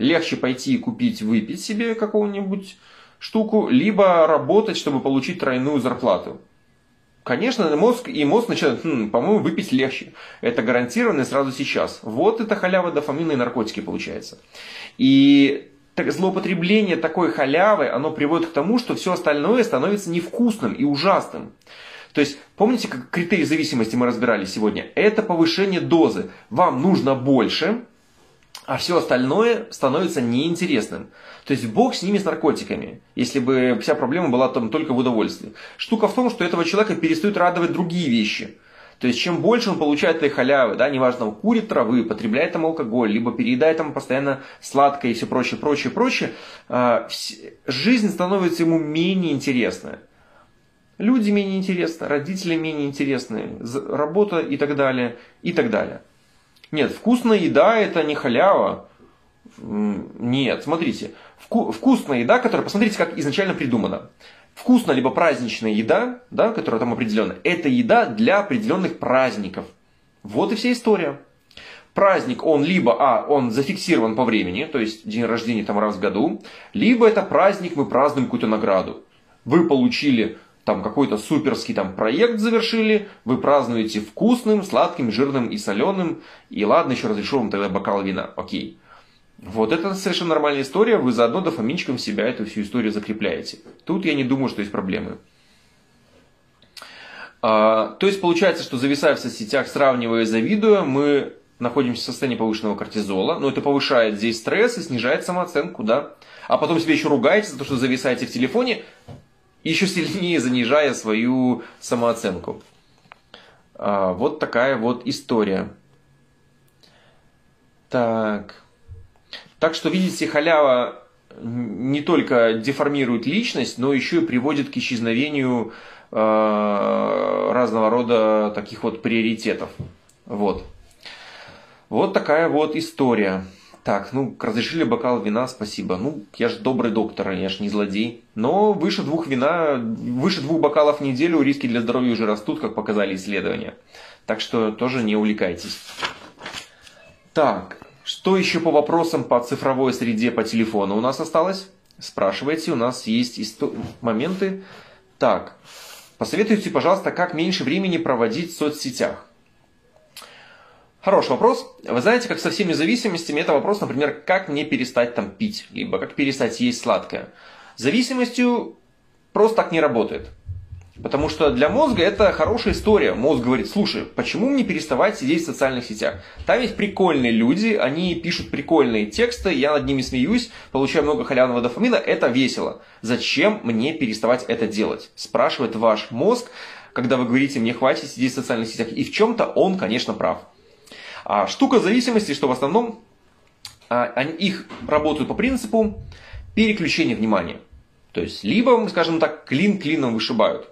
легче пойти и купить, выпить себе какую-нибудь штуку, либо работать, чтобы получить тройную зарплату. Конечно, мозг и мозг начинает, хм, по-моему, выпить легче. Это гарантированно сразу сейчас. Вот это халява дофамина и наркотики получается. И так, злоупотребление такой халявы, оно приводит к тому, что все остальное становится невкусным и ужасным. То есть, помните, как критерий зависимости мы разбирали сегодня? Это повышение дозы. Вам нужно больше, а все остальное становится неинтересным. То есть бог с ними с наркотиками, если бы вся проблема была там только в удовольствии. Штука в том, что этого человека перестают радовать другие вещи. То есть чем больше он получает этой халявы, да, неважно, он курит травы, потребляет там алкоголь, либо переедает там постоянно сладкое и все прочее, прочее, прочее, э, жизнь становится ему менее интересная. Люди менее интересны, родители менее интересны, работа и так далее, и так далее. Нет, вкусная еда это не халява. Нет, смотрите, вку- вкусная еда, которая, посмотрите, как изначально придумана. Вкусная либо праздничная еда, да, которая там определенная, это еда для определенных праздников. Вот и вся история. Праздник, он либо, а, он зафиксирован по времени, то есть день рождения там раз в году, либо это праздник, мы празднуем какую-то награду. Вы получили там какой-то суперский там проект завершили, вы празднуете вкусным, сладким, жирным и соленым, и ладно, еще разрешу вам тогда бокал вина, окей. Вот это совершенно нормальная история, вы заодно дофаминчиком себя эту всю историю закрепляете. Тут я не думаю, что есть проблемы. А, то есть получается, что зависая в соцсетях, сравнивая, завидуя, мы находимся в состоянии повышенного кортизола, но это повышает здесь стресс и снижает самооценку, да. А потом себе еще ругаете за то, что зависаете в телефоне, еще сильнее занижая свою самооценку. А, вот такая вот история. Так. Так что, видите, халява не только деформирует личность, но еще и приводит к исчезновению э, разного рода таких вот приоритетов. Вот. Вот такая вот история. Так, ну, разрешили бокал вина, спасибо. Ну, я же добрый доктор, я же не злодей. Но выше двух вина, выше двух бокалов в неделю риски для здоровья уже растут, как показали исследования. Так что тоже не увлекайтесь. Так, что еще по вопросам по цифровой среде по телефону у нас осталось? Спрашивайте, у нас есть исто... моменты. Так, посоветуйте, пожалуйста, как меньше времени проводить в соцсетях. Хороший вопрос. Вы знаете, как со всеми зависимостями, это вопрос, например, как мне перестать там пить, либо как перестать есть сладкое. Зависимостью просто так не работает. Потому что для мозга это хорошая история. Мозг говорит, слушай, почему мне переставать сидеть в социальных сетях? Там есть прикольные люди, они пишут прикольные тексты, я над ними смеюсь, получаю много халявного дофамина, это весело. Зачем мне переставать это делать? Спрашивает ваш мозг, когда вы говорите, мне хватит сидеть в социальных сетях. И в чем-то он, конечно, прав. А штука зависимости, что в основном а, они, их работают по принципу переключения внимания. То есть, либо, скажем так, клин клином вышибают.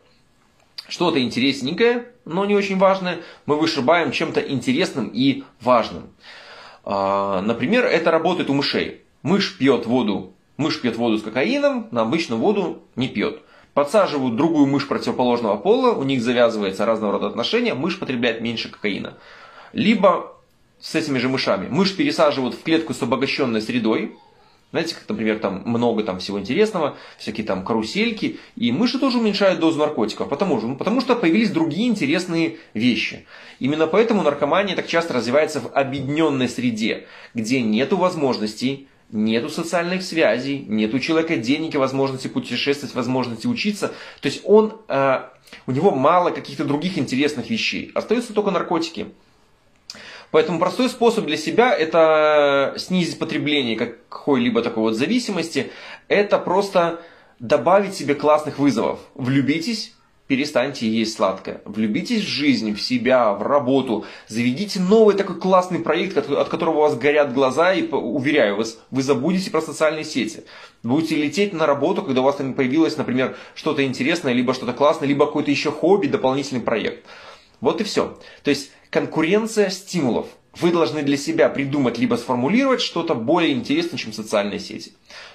Что-то интересненькое, но не очень важное, мы вышибаем чем-то интересным и важным. А, например, это работает у мышей. Мышь пьет воду, мышь пьет воду с кокаином, на обычную воду не пьет. Подсаживают другую мышь противоположного пола, у них завязывается разного рода отношения, мышь потребляет меньше кокаина. Либо с этими же мышами мышь пересаживают в клетку с обогащенной средой, знаете, как, например, там много там всего интересного, всякие там карусельки, и мыши тоже уменьшают дозу наркотиков. Потому, ну, потому что появились другие интересные вещи. Именно поэтому наркомания так часто развивается в объединенной среде, где нету возможностей, нету социальных связей, нету у человека денег и возможности путешествовать, возможности учиться. То есть он, э, у него мало каких-то других интересных вещей. Остаются только наркотики. Поэтому простой способ для себя это снизить потребление какой-либо такой вот зависимости. Это просто добавить себе классных вызовов. Влюбитесь, перестаньте есть сладкое. Влюбитесь в жизнь, в себя, в работу. Заведите новый такой классный проект, от которого у вас горят глаза, и, уверяю вас, вы забудете про социальные сети. Будете лететь на работу, когда у вас там появилось, например, что-то интересное, либо что-то классное, либо какой-то еще хобби, дополнительный проект. Вот и все. То есть конкуренция стимулов. Вы должны для себя придумать либо сформулировать что-то более интересное, чем социальные сети.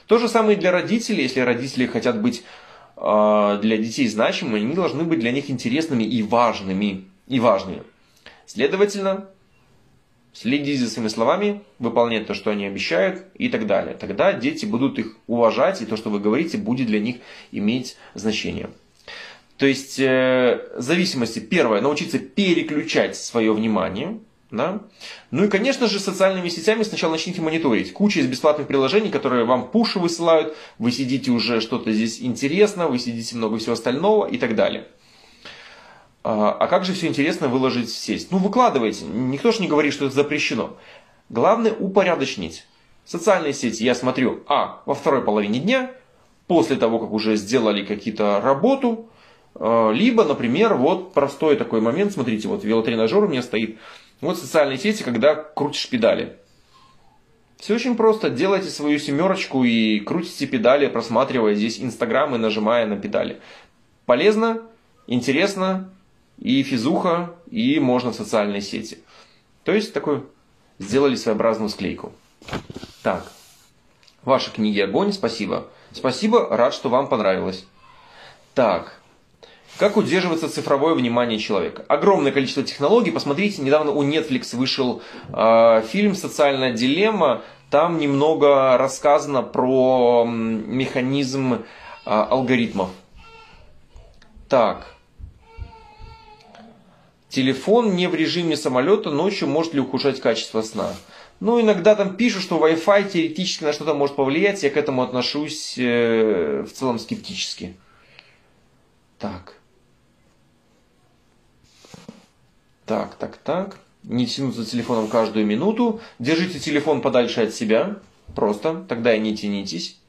То же самое и для родителей. Если родители хотят быть э, для детей значимыми, они должны быть для них интересными и важными. И важными. Следовательно, следить за своими словами, выполнять то, что они обещают и так далее. Тогда дети будут их уважать, и то, что вы говорите, будет для них иметь значение. То есть э, зависимости, первое, научиться переключать свое внимание. Да? Ну и, конечно же, социальными сетями сначала начните мониторить. Куча из бесплатных приложений, которые вам пуши высылают, вы сидите уже что-то здесь интересно, вы сидите много всего остального и так далее. А, а как же все интересно выложить в сеть? Ну, выкладывайте. Никто же не говорит, что это запрещено. Главное упорядочнить. Социальные сети я смотрю, а, во второй половине дня, после того, как уже сделали какие-то работу, либо, например, вот простой такой момент, смотрите, вот велотренажер у меня стоит. Вот социальные сети, когда крутишь педали. Все очень просто. Делайте свою семерочку и крутите педали, просматривая здесь Инстаграм и нажимая на педали. Полезно, интересно, и физуха, и можно в социальные сети. То есть такой сделали своеобразную склейку. Так, ваши книги огонь, спасибо. Спасибо, рад, что вам понравилось. Так, как удерживаться цифровое внимание человека? Огромное количество технологий. Посмотрите, недавно у Netflix вышел э, фильм «Социальная дилемма». Там немного рассказано про механизм э, алгоритмов. Так. Телефон не в режиме самолета ночью может ли ухудшать качество сна? Ну, иногда там пишут, что Wi-Fi теоретически на что-то может повлиять. Я к этому отношусь э, в целом скептически. Так. Так, так, так. Не тянуть за телефоном каждую минуту. Держите телефон подальше от себя. Просто. Тогда и не тянитесь.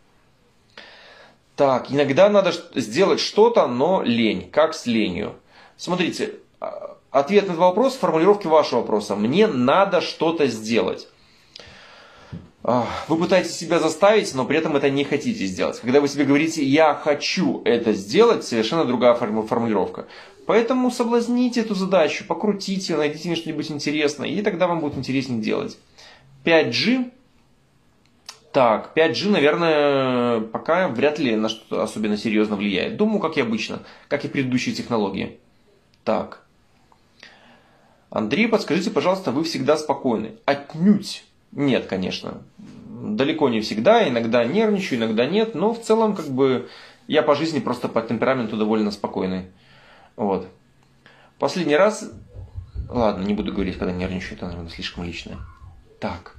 Так, иногда надо сделать что-то, но лень. Как с ленью? Смотрите, а, ответ на этот вопрос в формулировке вашего вопроса. Мне надо что-то сделать. Вы пытаетесь себя заставить, но при этом это не хотите сделать. Когда вы себе говорите «я хочу это сделать», совершенно другая формулировка. Поэтому соблазните эту задачу, покрутите, найдите мне что-нибудь интересное, и тогда вам будет интереснее делать. 5G. Так, 5G, наверное, пока вряд ли на что-то особенно серьезно влияет. Думаю, как и обычно, как и предыдущие технологии. Так. Андрей, подскажите, пожалуйста, вы всегда спокойны? Отнюдь. Нет, конечно. Далеко не всегда, иногда нервничаю, иногда нет, но в целом как бы я по жизни просто по темпераменту довольно спокойный. Вот. Последний раз... Ладно, не буду говорить, когда нервничаю, это, наверное, слишком личное. Так.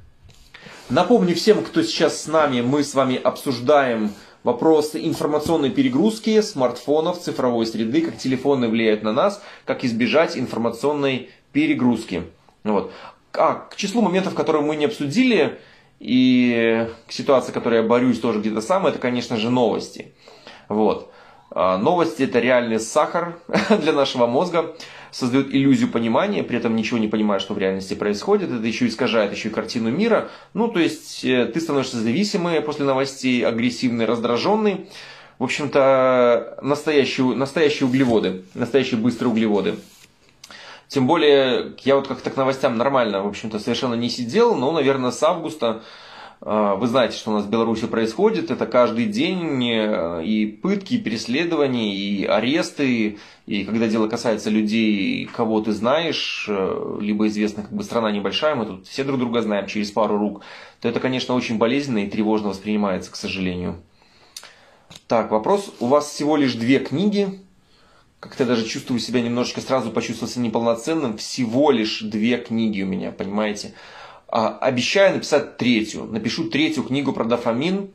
Напомню всем, кто сейчас с нами, мы с вами обсуждаем вопросы информационной перегрузки смартфонов, цифровой среды, как телефоны влияют на нас, как избежать информационной перегрузки. Вот. А к числу моментов, которые мы не обсудили, и к ситуации, с которой я борюсь тоже где-то сам, это, конечно же, новости. Вот. А, новости это реальный сахар для нашего мозга, создает иллюзию понимания, при этом ничего не понимая, что в реальности происходит. Это еще искажает еще и картину мира. Ну, то есть э, ты становишься зависимый после новостей, агрессивный, раздраженный. в общем-то, настоящие, настоящие углеводы, настоящие быстрые углеводы. Тем более, я вот как-то к новостям нормально, в общем-то, совершенно не сидел, но, наверное, с августа вы знаете, что у нас в Беларуси происходит. Это каждый день э, и пытки, и преследования, и аресты. И когда дело касается людей, кого ты знаешь, э, либо известно, как бы страна небольшая, мы тут все друг друга знаем через пару рук, то это, конечно, очень болезненно и тревожно воспринимается, к сожалению. Так, вопрос. У вас всего лишь две книги. Как-то даже чувствую себя немножечко, сразу почувствовался неполноценным. Всего лишь две книги у меня, понимаете? А, обещаю написать третью. Напишу третью книгу про дофамин.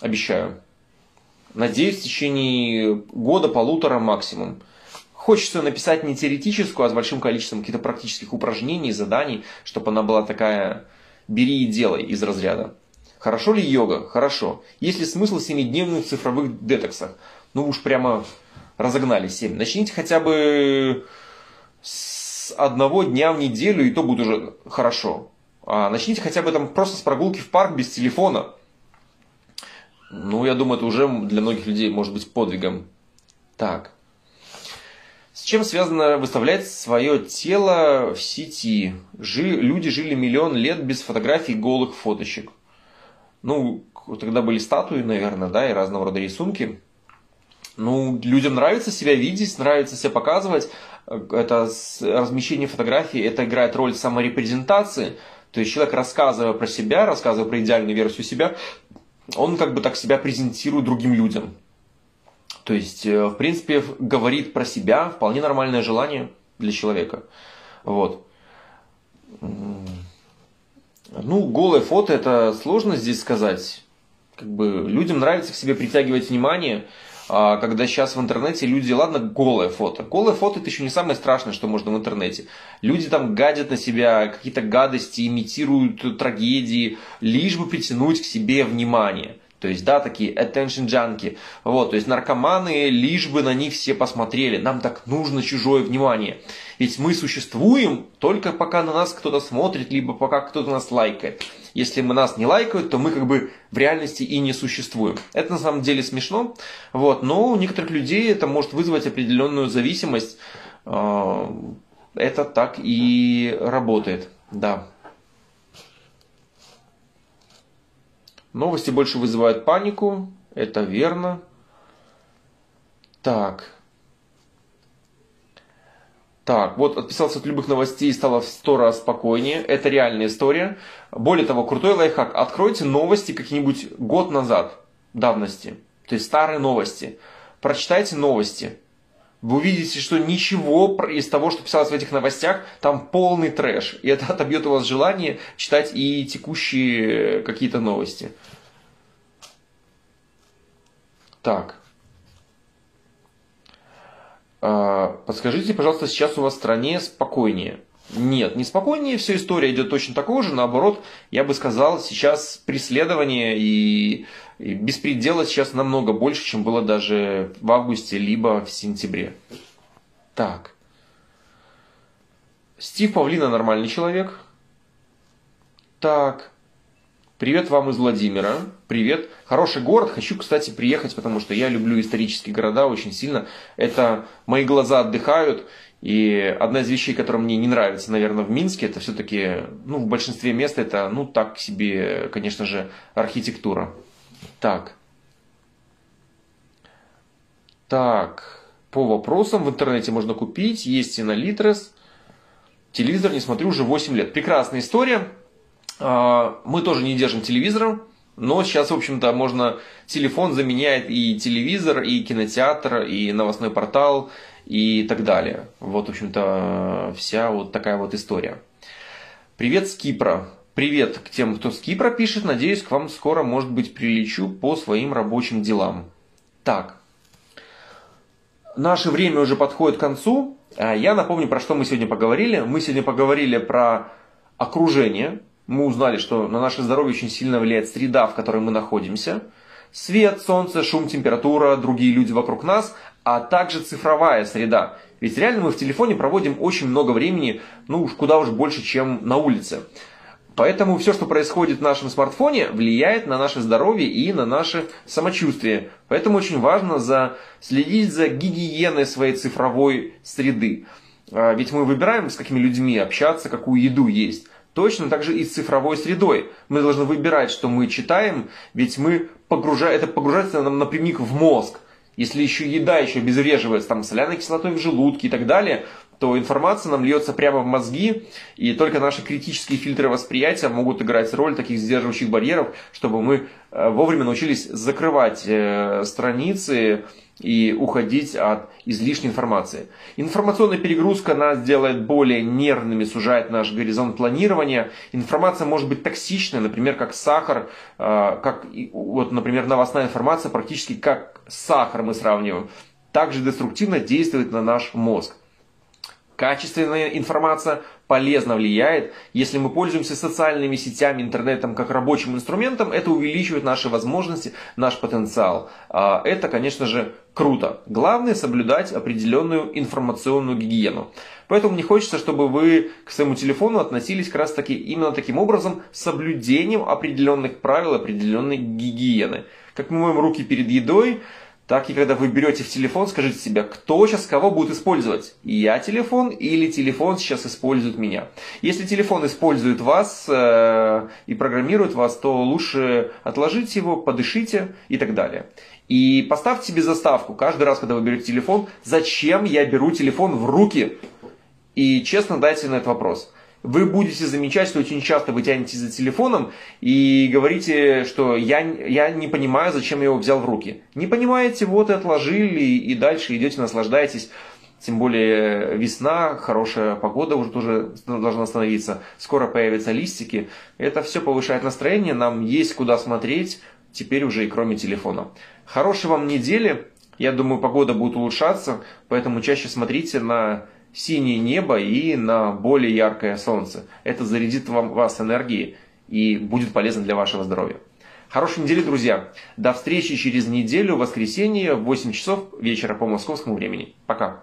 Обещаю. Надеюсь, в течение года, полутора максимум. Хочется написать не теоретическую, а с большим количеством каких-то практических упражнений, заданий, чтобы она была такая «бери и делай» из разряда. Хорошо ли йога? Хорошо. Есть ли смысл в семидневных цифровых детоксах? Ну уж прямо разогнали 7. Начните хотя бы с одного дня в неделю, и то будет уже хорошо. А начните хотя бы там просто с прогулки в парк без телефона. Ну, я думаю, это уже для многих людей может быть подвигом. Так. С чем связано выставлять свое тело в сети? Жили, люди жили миллион лет без фотографий голых фоточек. Ну, тогда были статуи, наверное, да, и разного рода рисунки. Ну, людям нравится себя видеть, нравится себя показывать, это размещение фотографий, это играет роль саморепрезентации. То есть человек, рассказывая про себя, рассказывая про идеальную версию себя, он как бы так себя презентирует другим людям. То есть, э, в принципе, говорит про себя вполне нормальное желание для человека. Вот. Ну, голое фото это сложно здесь сказать. Как бы людям нравится к себе притягивать внимание. А, когда сейчас в интернете люди, ладно, голое фото. Голое фото это еще не самое страшное, что можно в интернете. Люди там гадят на себя, какие-то гадости, имитируют трагедии, лишь бы притянуть к себе внимание. То есть, да, такие attention junkie. Вот, то есть наркоманы, лишь бы на них все посмотрели. Нам так нужно чужое внимание. Ведь мы существуем только пока на нас кто-то смотрит, либо пока кто-то нас лайкает. Если мы нас не лайкают, то мы как бы в реальности и не существуем. Это на самом деле смешно, вот, но у некоторых людей это может вызвать определенную зависимость. А, это так и работает, да. Новости больше вызывают панику, это верно. Так. Так, вот отписался от любых новостей и стало в сто раз спокойнее. Это реальная история. Более того, крутой лайфхак. Откройте новости какие-нибудь год назад давности. То есть старые новости. Прочитайте новости вы увидите, что ничего из того, что писалось в этих новостях, там полный трэш. И это отобьет у вас желание читать и текущие какие-то новости. Так. А, подскажите, пожалуйста, сейчас у вас в стране спокойнее? Нет, не спокойнее, все история идет точно такого же, наоборот, я бы сказал, сейчас преследование и, и беспредела сейчас намного больше, чем было даже в августе, либо в сентябре. Так. Стив Павлина нормальный человек. Так. Привет вам из Владимира. Привет. Хороший город. Хочу, кстати, приехать, потому что я люблю исторические города очень сильно. Это мои глаза отдыхают. И одна из вещей, которая мне не нравится, наверное, в Минске, это все-таки, ну, в большинстве мест это, ну, так себе, конечно же, архитектура. Так. Так. По вопросам в интернете можно купить. Есть и на Литрес. Телевизор не смотрю уже 8 лет. Прекрасная история. А, мы тоже не держим телевизора. Но сейчас, в общем-то, можно... Телефон заменяет и телевизор, и кинотеатр, и новостной портал, и так далее. Вот, в общем-то, вся вот такая вот история. Привет с Кипра. Привет к тем, кто с Кипра пишет. Надеюсь, к вам скоро, может быть, прилечу по своим рабочим делам. Так. Наше время уже подходит к концу. А я напомню, про что мы сегодня поговорили. Мы сегодня поговорили про окружение. Мы узнали, что на наше здоровье очень сильно влияет среда, в которой мы находимся. Свет, солнце, шум, температура, другие люди вокруг нас, а также цифровая среда. Ведь реально мы в телефоне проводим очень много времени, ну уж куда уж больше, чем на улице. Поэтому все, что происходит в нашем смартфоне, влияет на наше здоровье и на наше самочувствие. Поэтому очень важно за, следить за гигиеной своей цифровой среды. А, ведь мы выбираем, с какими людьми общаться, какую еду есть. Точно так же и с цифровой средой. Мы должны выбирать, что мы читаем, ведь мы погружаем, это погружается нам напрямик в мозг. Если еще еда еще обезвреживается там соляной кислотой в желудке и так далее, то информация нам льется прямо в мозги, и только наши критические фильтры восприятия могут играть роль таких сдерживающих барьеров, чтобы мы э, вовремя научились закрывать э, страницы и уходить от излишней информации. Информационная перегрузка нас делает более нервными, сужает наш горизонт планирования. Информация может быть токсичной, например, как сахар, э, как, вот, например, новостная информация практически как сахар мы сравниваем. Также деструктивно действует на наш мозг. Качественная информация полезно влияет. Если мы пользуемся социальными сетями, интернетом как рабочим инструментом, это увеличивает наши возможности, наш потенциал. А, это, конечно же, круто. Главное соблюдать определенную информационную гигиену. Поэтому мне хочется, чтобы вы к своему телефону относились как раз таки именно таким образом, соблюдением определенных правил, определенной гигиены. Как мы моем руки перед едой, так и когда вы берете в телефон, скажите себе, кто сейчас кого будет использовать? Я телефон или телефон сейчас использует меня? Если телефон использует вас э, и программирует вас, то лучше отложите его, подышите и так далее. И поставьте себе заставку каждый раз, когда вы берете телефон, зачем я беру телефон в руки? И честно дайте на этот вопрос вы будете замечать, что очень часто вы тянетесь за телефоном и говорите, что я, я не понимаю, зачем я его взял в руки. Не понимаете, вот и отложили, и дальше идете, наслаждаетесь. Тем более весна, хорошая погода уже тоже должна становиться. Скоро появятся листики. Это все повышает настроение, нам есть куда смотреть, теперь уже и кроме телефона. Хорошей вам недели. Я думаю, погода будет улучшаться, поэтому чаще смотрите на синее небо и на более яркое солнце. Это зарядит вам, вас энергией и будет полезно для вашего здоровья. Хорошей недели, друзья. До встречи через неделю, в воскресенье, в 8 часов вечера по московскому времени. Пока.